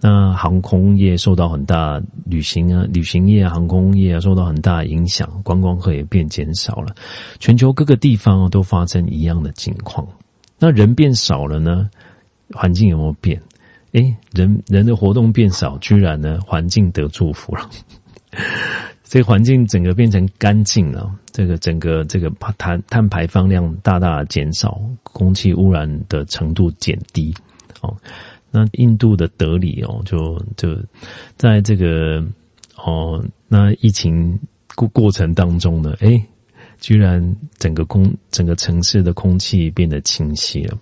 那航空业受到很大，旅行啊，旅行业、航空业啊受到很大影响，观光客也变减少了。全球各个地方都发生一样的情况。那人变少了呢，环境有没有变？哎，人人的活动变少，居然呢环境得祝福了。[LAUGHS] 这个环境整个变成干净了，这个整个这个碳碳排放量大大减少，空气污染的程度减低。哦，那印度的德里哦，就就在这个哦，那疫情过过程当中呢，哎，居然整个空整个城市的空气变得清晰了。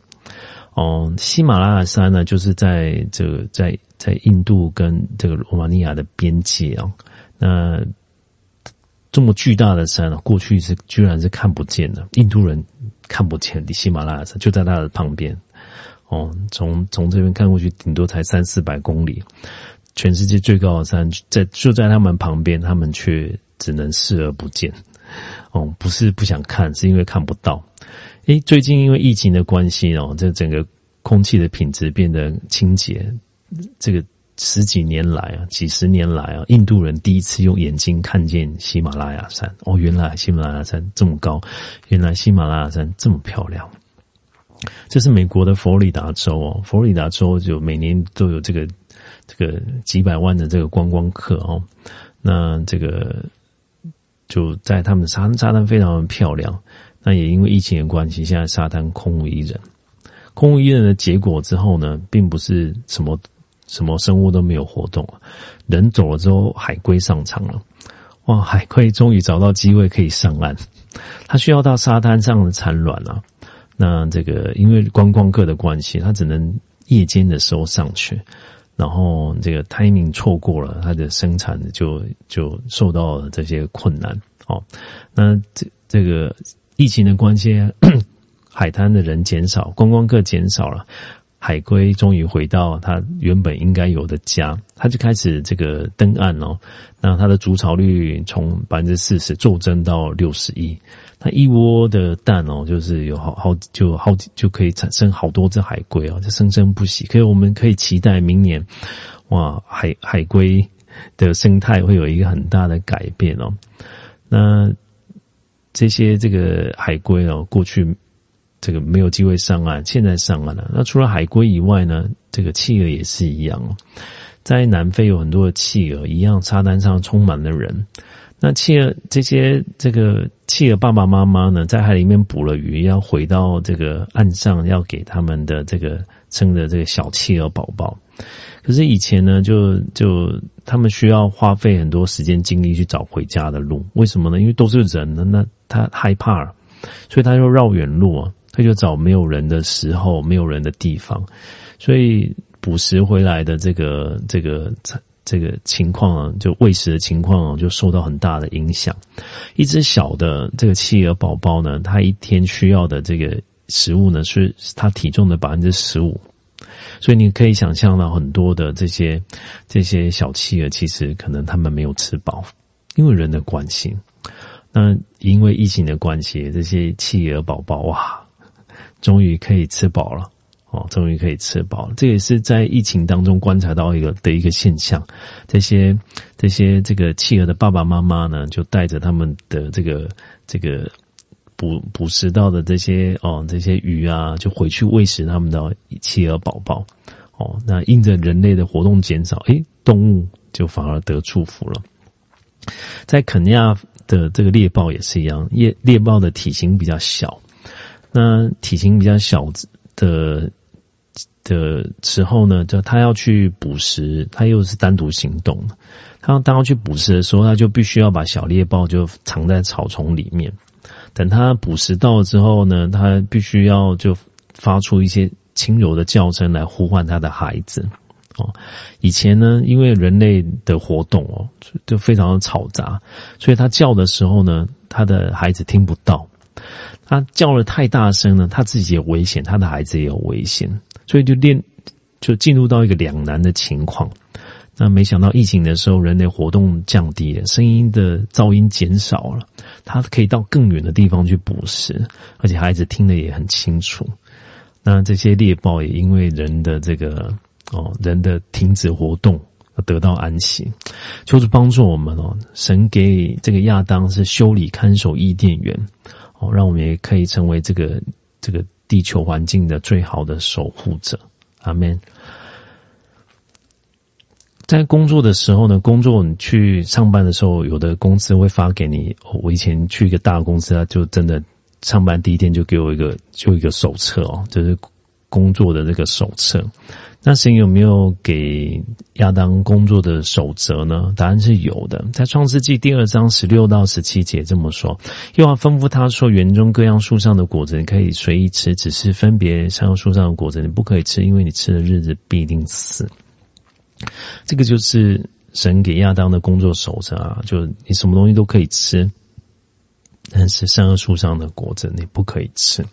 哦，喜马拉雅山呢，就是在这个在在印度跟这个罗马尼亚的边界啊。那这么巨大的山啊，过去是居然是看不见的，印度人看不见的喜马拉雅山就在它的旁边。哦，从从这边看过去，顶多才三四百公里。全世界最高的山在就在他们旁边，他们却只能视而不见。哦，不是不想看，是因为看不到。诶，最近因为疫情的关系哦，这整个空气的品质变得清洁。这个十几年来啊，几十年来啊，印度人第一次用眼睛看见喜马拉雅山。哦，原来喜马拉雅山这么高，原来喜马拉雅山这么漂亮。这是美国的佛罗里达州哦，佛罗里达州就每年都有这个这个几百万的这个观光客哦。那这个就在他们的沙滩，沙滩非常漂亮。那也因为疫情的关系，现在沙滩空无一人。空无一人的结果之后呢，并不是什么什么生物都没有活动，人走了之后，海龟上场了。哇，海龟终于找到机会可以上岸，它需要到沙滩上的产卵了。那这个因为观光客的关系，它只能夜间的时候上去，然后这个 timing 错过了，它的生产就就受到了这些困难。哦，那这这个。疫情的关系，[COUGHS] 海滩的人减少，观光客减少了，海龟终于回到它原本应该有的家，它就开始这个登岸哦。那它的筑巢率从百分之四十骤增到六十一，它一窝的蛋哦，就是有好好就好就可以产生好多只海龟哦，就生生不息。可以，我们可以期待明年，哇，海海龟的生态会有一个很大的改变哦。那。这些这个海龟哦，过去这个没有机会上岸，现在上岸了。那除了海龟以外呢，这个企鹅也是一样哦。在南非有很多的企鹅，一样沙滩上充满了人。那企鹅这些这个企鹅爸爸妈妈呢，在海里面捕了鱼，要回到这个岸上，要给他们的这个生的这个小企鹅宝宝。可是以前呢，就就他们需要花费很多时间精力去找回家的路。为什么呢？因为都是人呢，那他害怕，所以他就绕远路啊，他就找没有人的时候、没有人的地方。所以捕食回来的这个这个这个情况啊，就喂食的情况啊，就受到很大的影响。一只小的这个企鹅宝宝呢，它一天需要的这个食物呢，是它体重的百分之十五。所以你可以想象到很多的这些这些小企鹅，其实可能他们没有吃饱，因为人的关系。那因为疫情的关系，这些企鹅宝宝哇，终于可以吃饱了哦，终于可以吃饱了。这也是在疫情当中观察到一个的一个现象。这些这些这个企鹅的爸爸妈妈呢，就带着他们的这个这个捕捕食到的这些哦这些鱼啊，就回去喂食他们的企鹅宝宝。哦，那因着人类的活动减少，诶，动物就反而得祝福了。在肯尼亚的这个猎豹也是一样，猎猎豹的体型比较小，那体型比较小的的时候呢，就它要去捕食，它又是单独行动。它当要去捕食的时候，它就必须要把小猎豹就藏在草丛里面。等它捕食到了之后呢，它必须要就发出一些轻柔的叫声来呼唤它的孩子。哦，以前呢，因为人类的活动哦，就非常的嘈杂，所以它叫的时候呢，它的孩子听不到。它叫了太大声呢，它自己有危险，它的孩子也有危险，所以就练就进入到一个两难的情况。那没想到疫情的时候，人类活动降低了，声音的噪音减少了，它可以到更远的地方去捕食，而且孩子听得也很清楚。那这些猎豹也因为人的这个。哦，人的停止活动而得到安息，就是帮助我们哦。神给这个亚当是修理看守伊甸园，哦，让我们也可以成为这个这个地球环境的最好的守护者。阿门。在工作的时候呢，工作你去上班的时候，有的公司会发给你。我以前去一个大公司，他就真的上班第一天就给我一个就一个手册哦，就是工作的这个手册。那神有没有给亚当工作的守则呢？答案是有的，在创世纪第二章十六到十七节这么说：又要吩咐他说，园中各样树上的果子你可以随意吃，只是分别山药树上的果子你不可以吃，因为你吃的日子必定死。这个就是神给亚当的工作守则啊，就是你什么东西都可以吃，但是善恶树上的果子你不可以吃。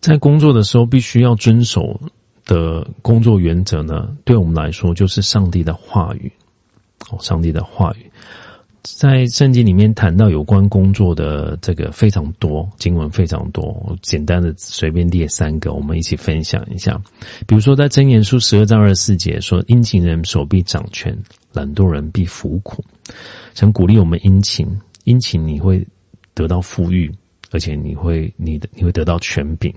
在工作的时候，必须要遵守的工作原则呢？对我们来说，就是上帝的话语。哦，上帝的话语，在圣经里面谈到有关工作的这个非常多，经文非常多。简单的随便列三个，我们一起分享一下。比如说，在箴言书十二章二十四节说：“殷勤人手必掌权，懒惰人必服苦。”想鼓励我们殷勤，殷勤你会得到富裕，而且你会你的你会得到权柄。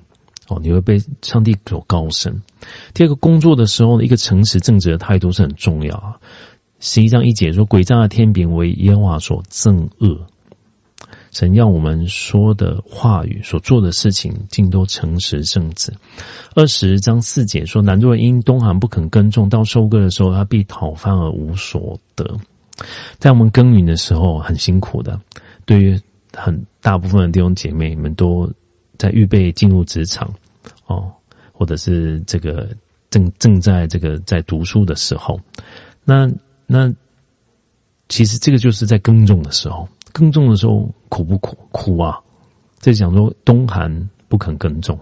哦，你会被上帝所高升。第二个，工作的时候，一个诚实正直的态度是很重要啊。十一章一节说：“诡诈的天平为耶和华所憎恶。”神要我们说的话语、所做的事情，尽都诚实正直。二十章四节说：“南若因东寒不肯耕种，到收割的时候，他必讨饭而无所得。”在我们耕耘的时候，很辛苦的。对于很大部分的弟兄姐妹们都。在预备进入职场，哦，或者是这个正正在这个在读书的时候，那那其实这个就是在耕种的时候，耕种的时候苦不苦？苦啊！在讲说冬寒不肯耕种，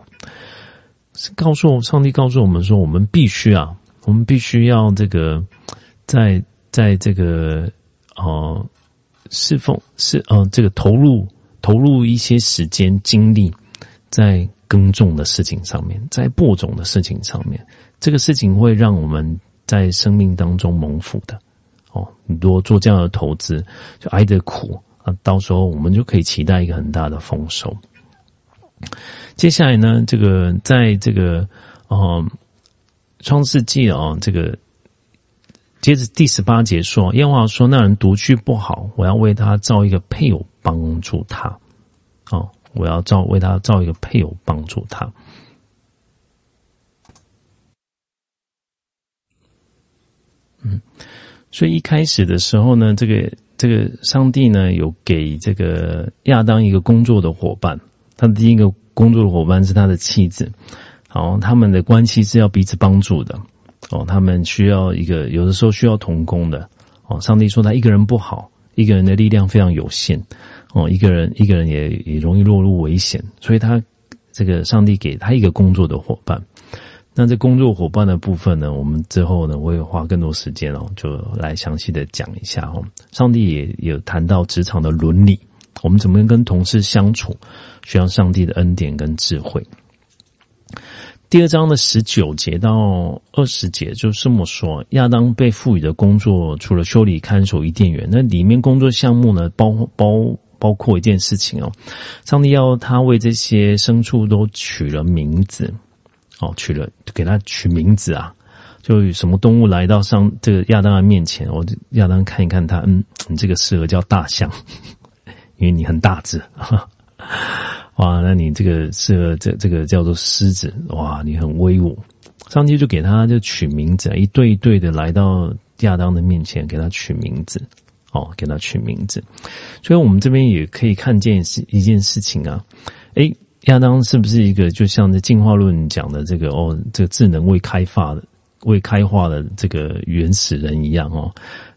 是告诉上帝告诉我们说，我们必须啊，我们必须要这个在在这个哦侍奉是呃这个投入投入一些时间精力。在耕种的事情上面，在播种的事情上面，这个事情会让我们在生命当中蒙福的哦。很多做这样的投资，就挨着苦啊，到时候我们就可以期待一个很大的丰收。接下来呢，这个在这个哦创世纪啊，这个接着第十八节说，耶和华说：“那人独居不好，我要为他造一个配偶帮助他。”哦。我要造为他造一个配偶帮助他。嗯，所以一开始的时候呢，这个这个上帝呢有给这个亚当一个工作的伙伴，他的第一个工作的伙伴是他的妻子，好，他们的关系是要彼此帮助的哦，他们需要一个有的时候需要同工的哦。上帝说他一个人不好，一个人的力量非常有限。哦，一个人一个人也也容易落入危险，所以他这个上帝给他一个工作的伙伴。那这工作伙伴的部分呢，我们之后呢，我会花更多时间哦，就来详细的讲一下哦。上帝也有谈到职场的伦理，我们怎么跟同事相处，需要上帝的恩典跟智慧。第二章的十九节到二十节就这么说：亚当被赋予的工作，除了修理看守伊甸园，那里面工作项目呢，包包包括一件事情哦，上帝要他为这些牲畜都取了名字，哦，取了给他取名字啊。就什么动物来到上这个亚当的面前，我亚当看一看他，嗯，你这个适合叫大象，[LAUGHS] 因为你很大只。哇，那你这个适合这这个叫做狮子，哇，你很威武。上帝就给他就取名字，一对一对的来到亚当的面前，给他取名字，哦，给他取名字。所以，我们这边也可以看见是一件事情啊，诶，亚当是不是一个就像这进化论讲的这个哦，这个智能未开发的。未开化的这个原始人一样哦，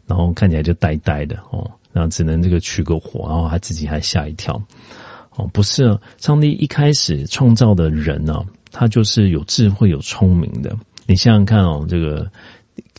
然后看起来就呆呆的哦，然后只能这个取个火，然后他自己还吓一跳哦，不是，上帝一开始创造的人呢，他就是有智慧、有聪明的。你想想看哦，这个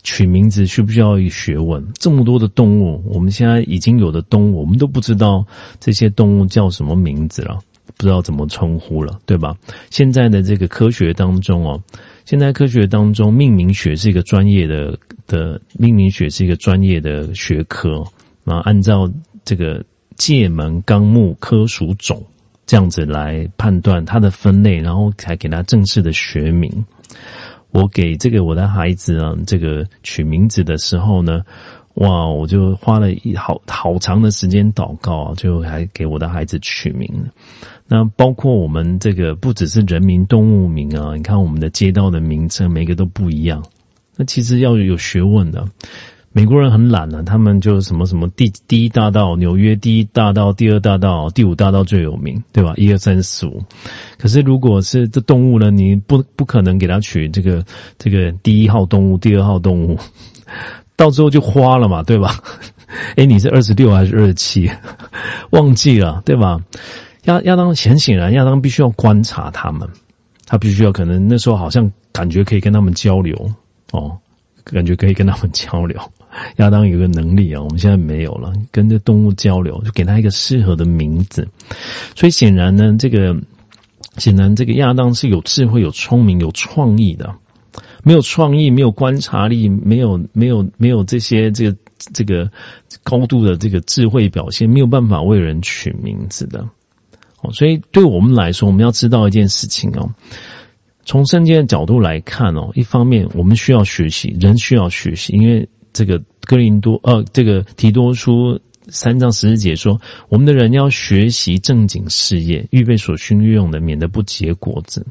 取名字需不需要一学问？这么多的动物，我们现在已经有的动物，我们都不知道这些动物叫什么名字了，不知道怎么称呼了，对吧？现在的这个科学当中哦。现在科学当中，命名学是一个专业的的命名学是一个专业的学科啊，按照这个界门纲目科属种这样子来判断它的分类，然后才给它正式的学名。我给这个我的孩子啊，这个取名字的时候呢，哇，我就花了一好好长的时间祷告，最后还给我的孩子取名。那包括我们这个不只是人名、动物名啊，你看我们的街道的名称，每个都不一样。那其实要有学问的。美国人很懒啊，他们就什么什么第第一大道，纽约第一大道、第二大道、第五大道最有名，对吧？一二三四五。可是如果是这动物呢，你不不可能给它取这个这个第一号动物、第二号动物，到时候就花了嘛，对吧？[LAUGHS] 哎，你是二十六还是二十七？忘记了，对吧？亚亚当很显然，亚当必须要观察他们，他必须要可能那时候好像感觉可以跟他们交流哦，感觉可以跟他们交流。亚当有个能力啊，我们现在没有了，跟这动物交流，就给他一个适合的名字。所以显然呢，这个显然这个亚当是有智慧、有聪明、有创意的。没有创意、没有观察力、没有没有没有这些这个这个高度的这个智慧表现，没有办法为人取名字的。所以对我们来说，我们要知道一件事情哦。从圣经的角度来看哦，一方面我们需要学习，人需要学习，因为这个哥林多呃，这个提多书三章十日节说，我们的人要学习正经事业，预备所需用的，免得不结果子。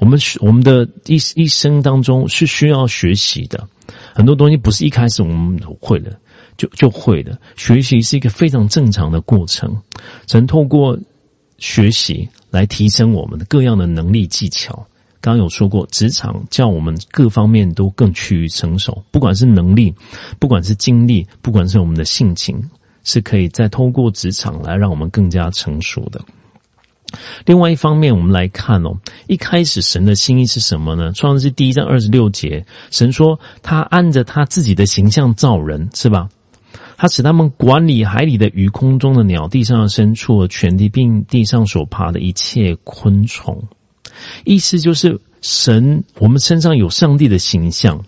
我们我们的一一生当中是需要学习的，很多东西不是一开始我们会的就就会的，学习是一个非常正常的过程，只能透过。学习来提升我们的各样的能力技巧。刚刚有说过，职场叫我们各方面都更趋于成熟，不管是能力，不管是精力，不管是我们的性情，是可以再通过职场来让我们更加成熟的。另外一方面，我们来看哦，一开始神的心意是什么呢？创世第一章二十六节，神说他按着他自己的形象造人，是吧？他使他们管理海里的鱼、空中的鸟、地上的牲畜、全地并地上所爬的一切昆虫。意思就是，神我们身上有上帝的形象，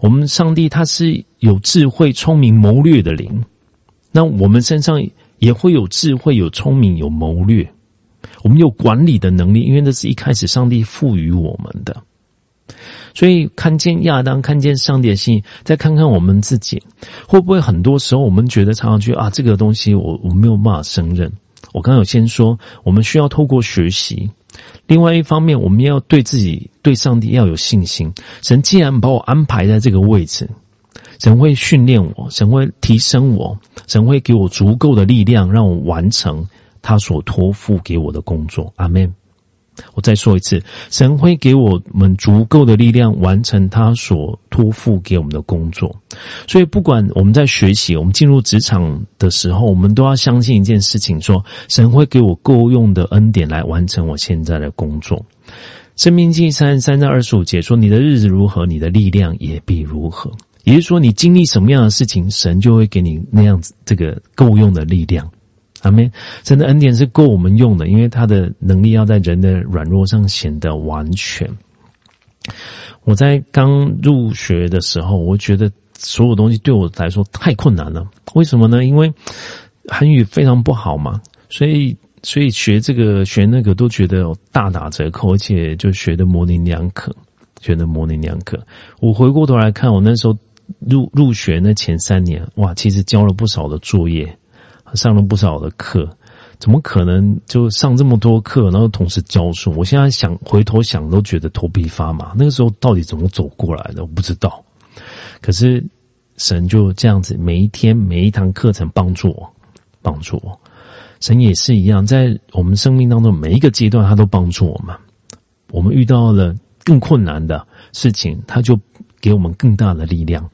我们上帝他是有智慧、聪明、谋略的灵。那我们身上也会有智慧、有聪明、有谋略，我们有管理的能力，因为那是一开始上帝赋予我们的。所以，看见亚当，看见上帝的心，再看看我们自己，会不会很多时候我们觉得常常去啊，这个东西我我没有办法胜任。我刚刚有先说，我们需要透过学习。另外一方面，我们要对自己、对上帝要有信心。神既然把我安排在这个位置，神会训练我，神会提升我，神会给我足够的力量，让我完成他所托付给我的工作。阿门。我再说一次，神会给我们足够的力量，完成他所托付给我们的工作。所以，不管我们在学习，我们进入职场的时候，我们都要相信一件事情：说神会给我够用的恩典来完成我现在的工作。生命记三三章二十五节说：“你的日子如何，你的力量也必如何。”也就是说，你经历什么样的事情，神就会给你那样子这个够用的力量。阿门！神的恩典是够我们用的，因为他的能力要在人的软弱上显得完全。我在刚入学的时候，我觉得所有东西对我来说太困难了。为什么呢？因为韩语非常不好嘛，所以所以学这个学那个都觉得大打折扣，而且就学的模棱两可，学的模棱两可。我回过头来看，我那时候入入学那前三年，哇，其实交了不少的作业，上了不少的课。怎么可能就上这么多课，然后同时教书？我现在想回头想，都觉得头皮发麻。那个时候到底怎么走过来的？我不知道。可是神就这样子，每一天每一堂课程帮助我，帮助我。神也是一样，在我们生命当中每一个阶段，他都帮助我们。我们遇到了更困难的事情，他就给我们更大的力量。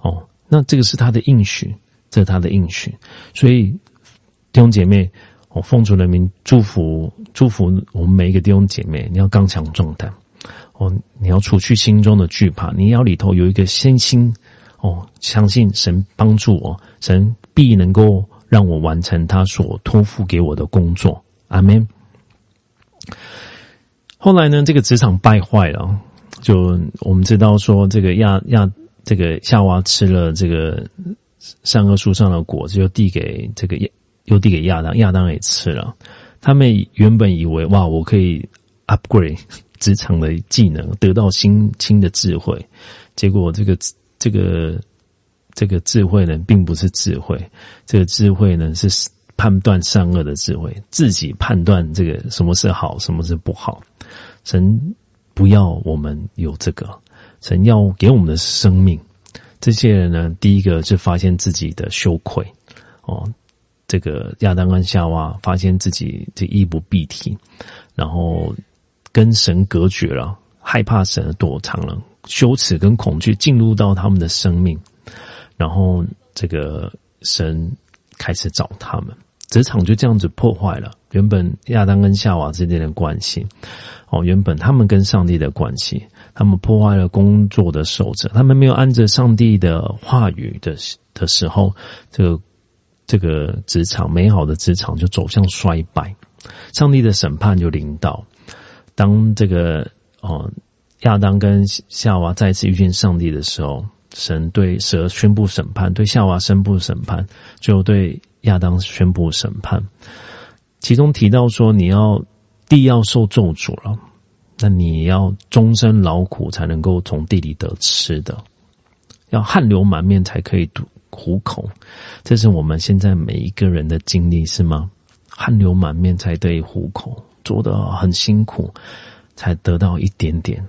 哦，那这个是他的应许，这是他的应许，所以。弟兄姐妹，我奉主的名祝福祝福我们每一个弟兄姐妹。你要刚强壮胆哦，你要除去心中的惧怕，你要里头有一个信心哦，相信神帮助我，神必能够让我完成他所托付给我的工作。阿门。后来呢，这个职场败坏了，就我们知道说，这个亚亚这个夏娃吃了这个善恶树上的果子，就递给这个。又递给亚当，亚当也吃了。他们原本以为哇，我可以 upgrade 职场的技能，得到新新的智慧。结果这个这个这个智慧呢，并不是智慧，这个智慧呢是判断善恶的智慧，自己判断这个什么是好，什么是不好。神不要我们有这个，神要给我们的生命。这些人呢，第一个是发现自己的羞愧哦。这个亚当跟夏娃发现自己这衣不蔽体，然后跟神隔绝了，害怕神躲藏了，羞耻跟恐惧进入到他们的生命，然后这个神开始找他们，职场就这样子破坏了原本亚当跟夏娃之间的关系，哦，原本他们跟上帝的关系，他们破坏了工作的守则，他们没有按着上帝的话语的的时候，这个。这个职场美好的职场就走向衰败，上帝的审判就临到。当这个哦亚当跟夏娃再次遇见上帝的时候，神对蛇宣布审判，对夏娃宣布审判，最后对亚当宣布审判。其中提到说，你要地要受咒诅了，那你要终身劳苦才能够从地里得吃的，要汗流满面才可以度。糊口，这是我们现在每一个人的经历，是吗？汗流满面才得以糊口，做的很辛苦，才得到一点点。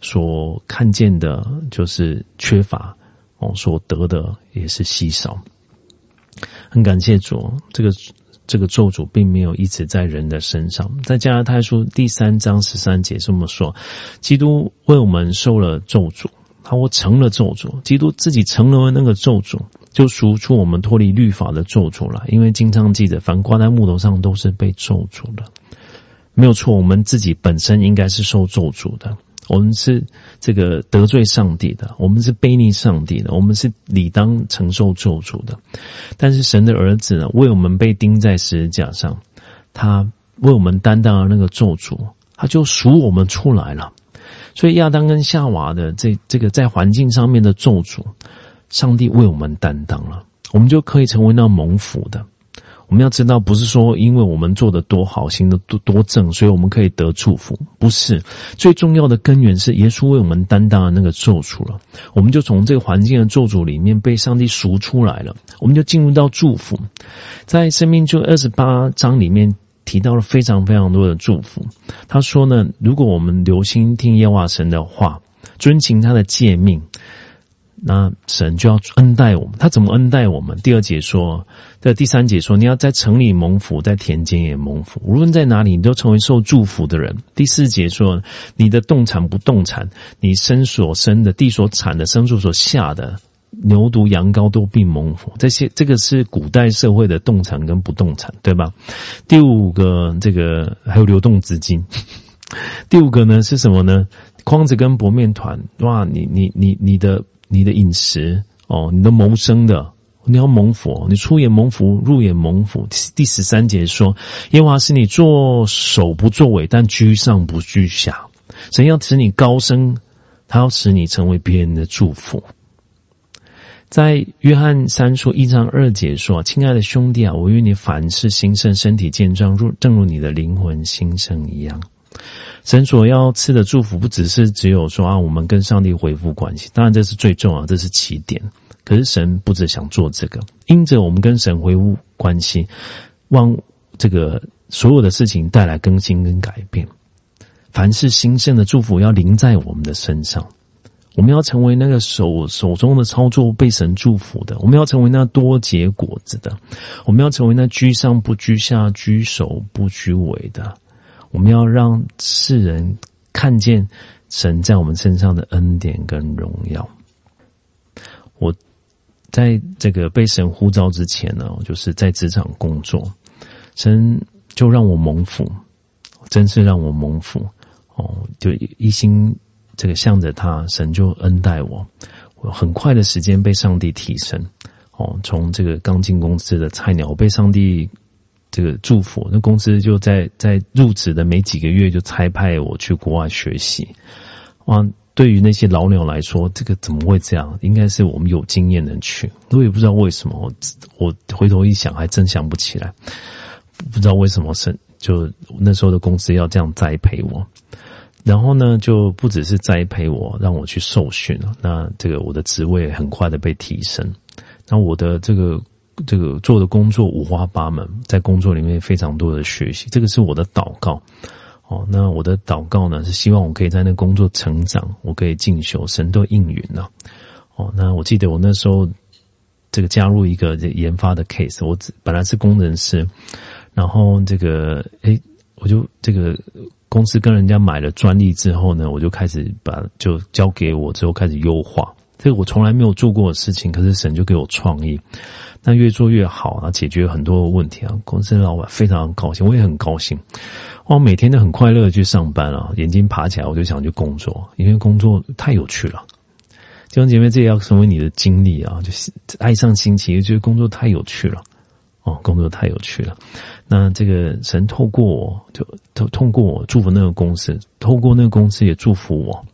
所看见的就是缺乏，哦，所得的也是稀少。很感谢主，这个这个咒诅并没有一直在人的身上。在加拉太书第三章十三节这么说：基督为我们受了咒诅，他我成了咒诅，基督自己成了那个咒诅。就赎出我们脱离律法的咒诅了，因为经常记得，凡挂在木头上都是被咒诅的，没有错。我们自己本身应该是受咒诅的，我们是这个得罪上帝的，我们是背逆上帝的，我们是理当承受咒诅的。但是神的儿子呢，为我们被钉在十字架上，他为我们担当了那个咒诅，他就赎我们出来了。所以亚当跟夏娃的这这个在环境上面的咒诅。上帝为我们担当了，我们就可以成为那蒙福的。我们要知道，不是说因为我们做的多好，行的多多正，所以我们可以得祝福。不是最重要的根源是耶稣为我们担当了那个咒诅了，我们就从这个环境的咒诅里面被上帝赎出来了，我们就进入到祝福。在生命就二十八章里面提到了非常非常多的祝福。他说呢，如果我们留心听耶和华神的话，遵行他的诫命。那神就要恩待我们，他怎么恩待我们？第二节说，在第三节说，你要在城里蒙福，在田间也蒙福，无论在哪里，你都成为受祝福的人。第四节说，你的动产不动产，你生所生的地所产的牲畜所下的牛犊羊羔都必蒙福。这些这个是古代社会的动产跟不动产，对吧？第五个，这个还有流动资金。[LAUGHS] 第五个呢是什么呢？筐子跟薄面团，哇，你你你你的。你的饮食哦，你的谋生的，你要蒙福，你出也蒙福，入也蒙福。第十三节说，耶和华使你做首不作尾，但居上不居下。神要使你高升，他要使你成为别人的祝福。在约翰三书一章二节说：“亲爱的兄弟啊，我愿你凡事兴盛，身体健壮，如正如你的灵魂兴盛一样。”神所要赐的祝福，不只是只有说啊，我们跟上帝恢复关系，当然这是最重要，这是起点。可是神不只想做这个，因着我们跟神恢复关系，望这个所有的事情带来更新跟改变。凡是兴盛的祝福要临在我们的身上。我们要成为那个手手中的操作被神祝福的，我们要成为那多结果子的，我们要成为那居上不居下、居首不居尾的。我们要让世人看见神在我们身上的恩典跟荣耀。我在这个被神呼召之前呢，就是在职场工作，神就让我蒙福，真是让我蒙福哦，就一心。这个向着他，神就恩待我，我很快的时间被上帝提升，哦，从这个刚进公司的菜鸟，被上帝这个祝福，那公司就在在入职的没几个月就差派我去国外学习，哇，对于那些老鸟来说，这个怎么会这样？应该是我们有经验能去，我也不知道为什么，我我回头一想，还真想不起来，不知道为什么是就那时候的公司要这样栽培我。然后呢，就不只是栽培我，让我去受训那这个我的职位很快的被提升。那我的这个这个做的工作五花八门，在工作里面非常多的学习。这个是我的祷告哦。那我的祷告呢，是希望我可以在那工作成长，我可以进修，神都应允了。哦，那我记得我那时候这个加入一个研发的 case，我本来是工程师，然后这个诶，我就这个。公司跟人家买了专利之后呢，我就开始把就交给我之后开始优化，这个我从来没有做过的事情，可是神就给我创意，那越做越好啊，解决很多问题啊。公司的老板非常高兴，我也很高兴，我每天都很快乐的去上班啊，眼睛爬起来我就想去工作，因为工作太有趣了。弟兄姐妹，这也要成为你的经历啊，就是爱上新奇，觉得工作太有趣了。哦，工作太有趣了。那这个神透过我，就透透过我祝福那个公司，透过那个公司也祝福我。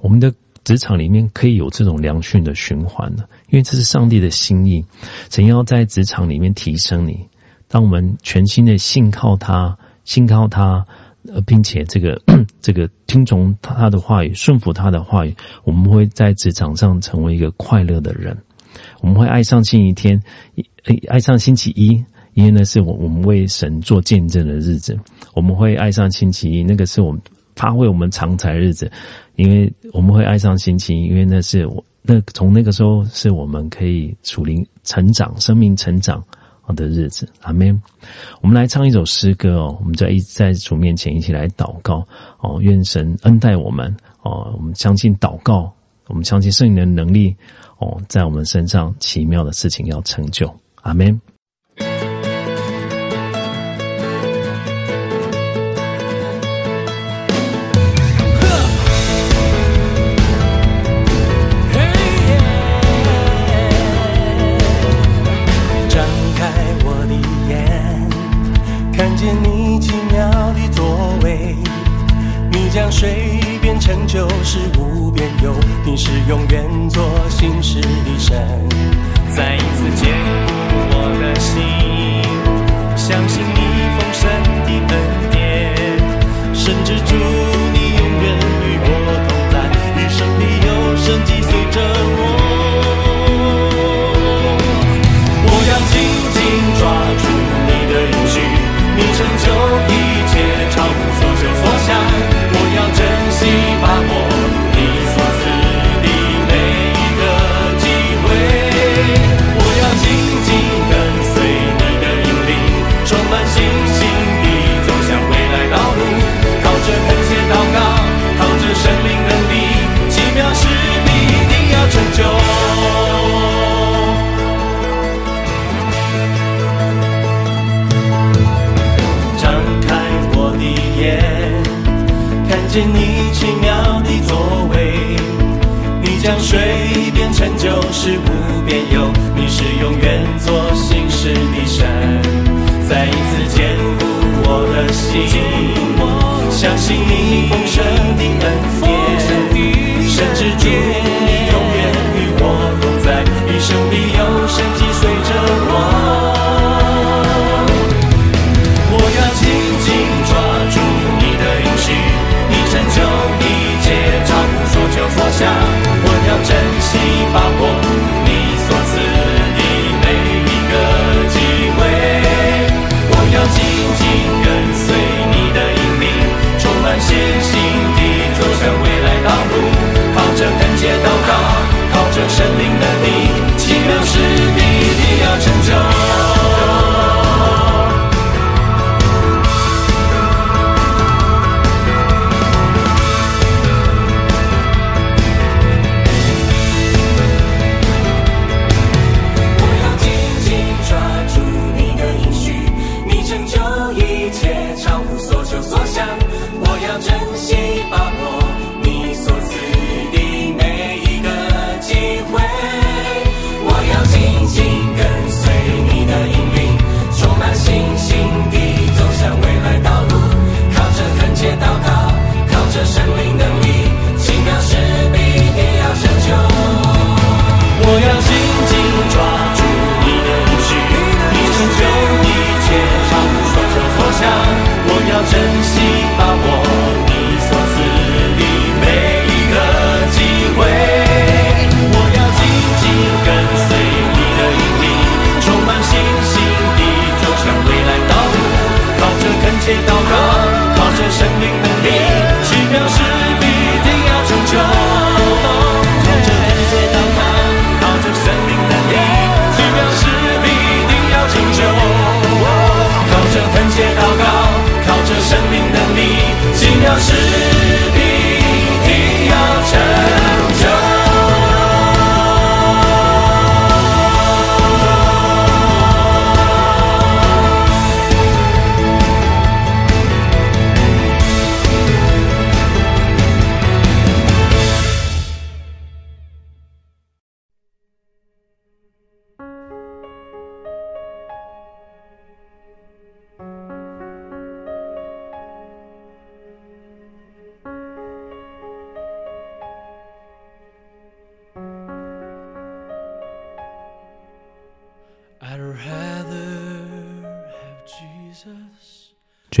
我们的职场里面可以有这种良性的循环的，因为这是上帝的心意。神要在职场里面提升你，当我们全心的信靠他，信靠他，呃，并且这个 [CLEARS THROAT] 这个听从他的话语，顺服他的话语，我们会在职场上成为一个快乐的人。我们会爱上星期天，爱上星期一，因为那是我我们为神做见证的日子。我们会爱上星期一，那个是我们发挥我们长才日子，因为我们会爱上心情，因为那是我那从那个时候是我们可以属灵成长、生命成长的日子。阿门。我们来唱一首诗歌哦，我们在一在主面前一起来祷告哦，愿神恩待我们哦，我们相信祷告，我们相信圣灵的能力。哦，在我们身上奇妙的事情要成就，阿门。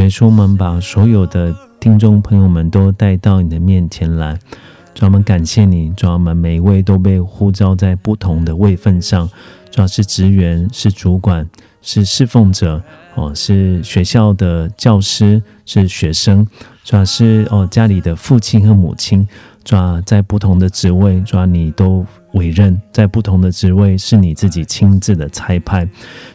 耶稣，我们把所有的听众朋友们都带到你的面前来，主，我们感谢你，主，我们每一位都被呼召在不同的位份上，主要是职员，是主管，是侍奉者，哦，是学校的教师，是学生，主要是哦家里的父亲和母亲，主要在不同的职位，主要你都委任在不同的职位，是你自己亲自的差派。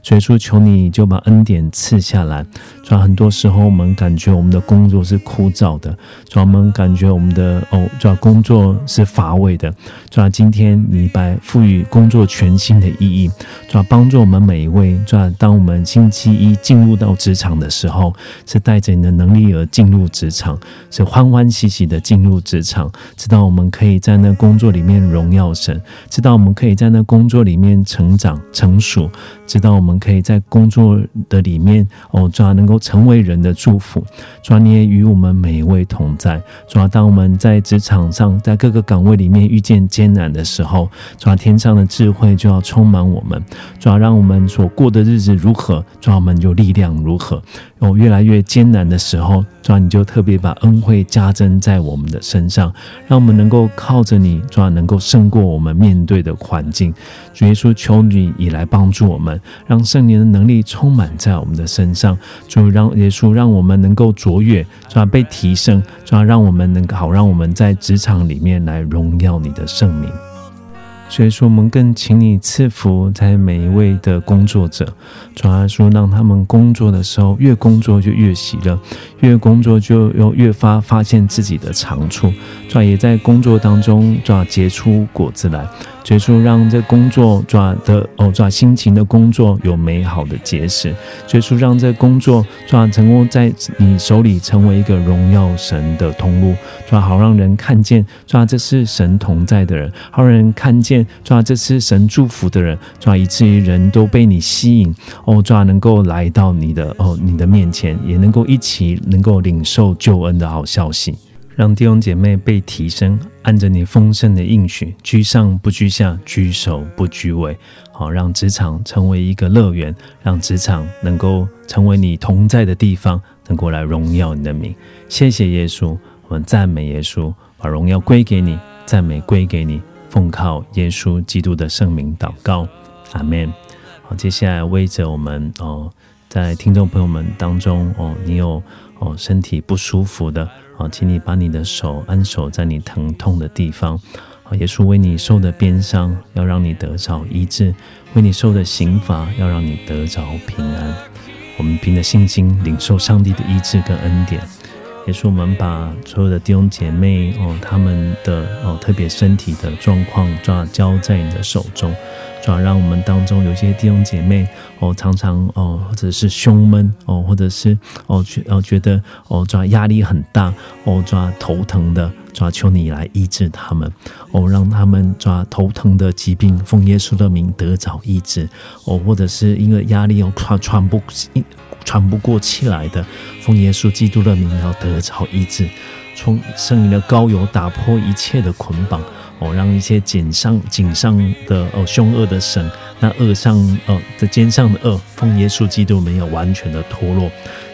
所以说，求你就把恩典赐下来。主要很多时候我们感觉我们的工作是枯燥的，主要我们感觉我们的哦，主要工作是乏味的。主要今天你把赋予工作全新的意义，主要帮助我们每一位。主要当我们星期一进入到职场的时候，是带着你的能力而进入职场，是欢欢喜喜的进入职场，知道我们可以在那工作里面荣耀神。知道我们可以在那工作里面成长成熟，知道我们可以在工作的里面哦，主要能够成为人的祝福。主要你也与我们每一位同在。主要当我们在职场上，在各个岗位里面遇见艰难的时候，主要天上的智慧就要充满我们。主要让我们所过的日子如何，主要我们就力量如何。哦，越来越艰难的时候，主要你就特别把恩惠加增在我们的身上，让我们能够靠着你，主要能够胜过我们面对的环境。主耶稣，求你以来帮助我们，让圣灵的能力充满在我们的身上。主让耶稣让我们能够卓越，主要被提升，主要让我们能够好，让我们在职场里面来荣耀你的圣名。所以说，我们更请你赐福在每一位的工作者，主要说让他们工作的时候，越工作就越喜乐，越工作就又越发发现自己的长处，主也在工作当中，主结出果子来。结出让这工作抓的哦抓辛勤的工作有美好的结实，结出让这工作抓成功在你手里成为一个荣耀神的通路，抓好让人看见抓这是神同在的人，好让人看见抓这次神祝福的人，抓以至于人都被你吸引哦抓能够来到你的哦你的面前，也能够一起能够领受救恩的好消息。让弟兄姐妹被提升，按着你丰盛的应许，居上不居下，居首不居尾。好，让职场成为一个乐园，让职场能够成为你同在的地方，能够来荣耀你的名。谢谢耶稣，我们赞美耶稣，把荣耀归给你，赞美归给你。奉靠耶稣基督的圣名祷告，阿门。好，接下来为着我们哦，在听众朋友们当中哦，你有哦身体不舒服的。好，请你把你的手安守在你疼痛的地方。好，耶稣为你受的鞭伤，要让你得着医治；为你受的刑罚，要让你得着平安。我们凭着信心领受上帝的医治跟恩典。也是我们把所有的弟兄姐妹哦，他们的哦特别身体的状况抓交在你的手中，抓让我们当中有些弟兄姐妹哦，常常哦，或者是胸闷哦，或者是哦觉哦觉得哦，抓压力很大哦，抓头疼的，抓求你来医治他们。哦，让他们抓头疼的疾病奉耶稣的名得着医治。哦，或者是因为压力哦喘喘不喘不过气来的，奉耶稣基督的名要得着医治。从圣灵的膏油打破一切的捆绑哦，让一些颈上颈上的哦凶恶的神，那恶上哦的肩上的恶，奉耶稣基督没有完全的脱落。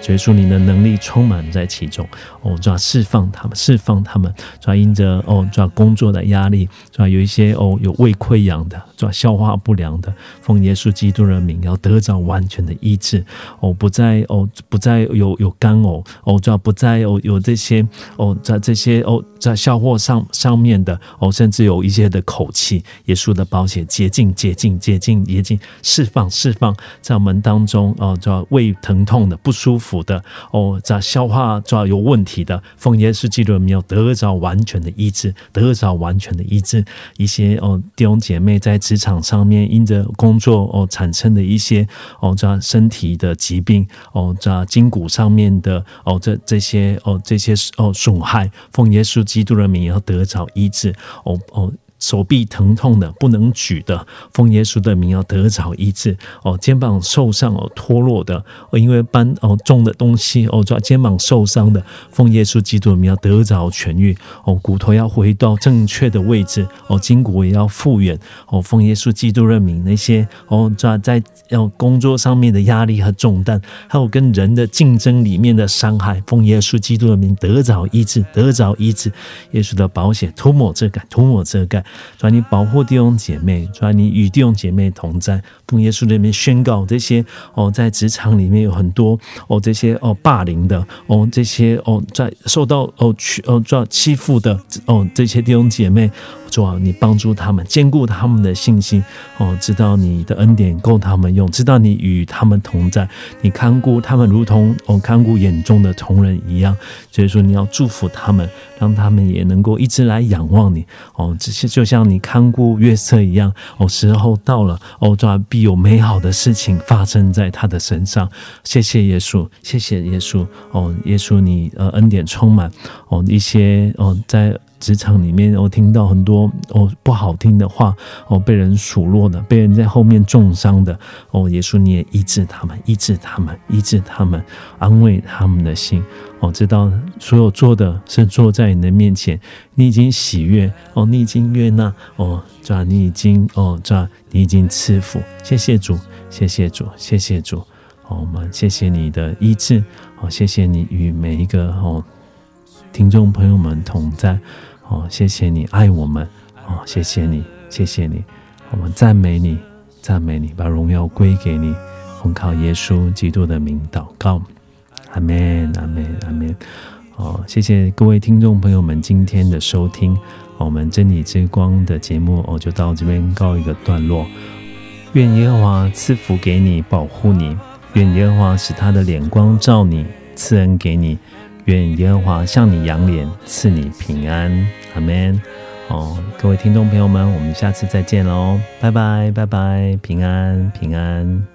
耶稣，你的能力充满在其中哦，主要释放他们，释放他们，主要因着哦，主要工作的压力，主要有一些哦有胃溃疡的，主要消化不良的，奉耶稣基督的名，要得着完全的医治哦，不再哦不再有有干呕哦，主要不再有有这些哦在这些哦在消化上上面的哦，甚至是有一些的口气，耶稣的保险洁净洁净洁净洁净释放释放，在我们当中哦，主要胃疼痛的不舒服。的哦，在消化主要有问题的，奉耶稣基督没有得着完全的医治，得着完全的医治。一些哦弟兄姐妹在职场上面因着工作哦产生的一些哦这身体的疾病哦这筋骨上面的哦这这些哦这些哦损害，奉耶稣基督的名要得着医治哦哦。手臂疼痛的不能举的，奉耶稣的名要得着医治哦。肩膀受伤哦脱落的，哦因为搬哦重的东西哦，抓肩膀受伤的，奉耶稣基督的名要得着痊愈哦。骨头要回到正确的位置哦，筋骨也要复原哦。奉耶稣基督的名，那些哦抓在要工作上面的压力和重担，还有跟人的竞争里面的伤害，奉耶稣基督的名得着医治，得着医治。耶稣的保险涂抹遮盖，涂抹遮盖。主啊，你保护弟兄姐妹，主啊，你与弟兄姐妹同在。奉耶稣那边宣告这些哦，在职场里面有很多哦，这些哦霸凌的哦，这些哦在受到哦欺哦遭欺负的哦，这些弟兄姐妹。主啊，你帮助他们，兼顾他们的信心哦，知道你的恩典够他们用，知道你与他们同在，你看顾他们如同哦看顾眼中的同人一样。所以说，你要祝福他们，让他们也能够一直来仰望你哦。这些就像你看顾月色一样哦，时候到了哦，主啊，必有美好的事情发生在他的身上。谢谢耶稣，谢谢耶稣哦，耶稣你呃恩典充满哦，一些哦在。职场里面，我听到很多哦不好听的话，哦被人数落的，被人在后面重伤的，哦耶稣你也医治他们，医治他们，医治他们，安慰他们的心。哦，知道所有做的是坐在你的面前，你已经喜悦，哦你已经悦纳，哦这你已经哦这你已经赐福。谢谢主，谢谢主，谢谢主。哦，我们谢谢你的医治，哦谢谢你与每一个哦。听众朋友们同在，哦，谢谢你爱我们，哦，谢谢你，谢谢你，我们赞美你，赞美你，把荣耀归给你，奉靠耶稣基督的名祷告，阿门，阿门，阿门。哦，谢谢各位听众朋友们今天的收听，我们真理之光的节目哦，就到这边告一个段落。愿耶和华赐福给你，保护你；愿耶和华使他的脸光照你，赐恩给你。愿耶和华向你扬脸，赐你平安，阿门。哦，各位听众朋友们，我们下次再见喽，拜拜，拜拜，平安，平安。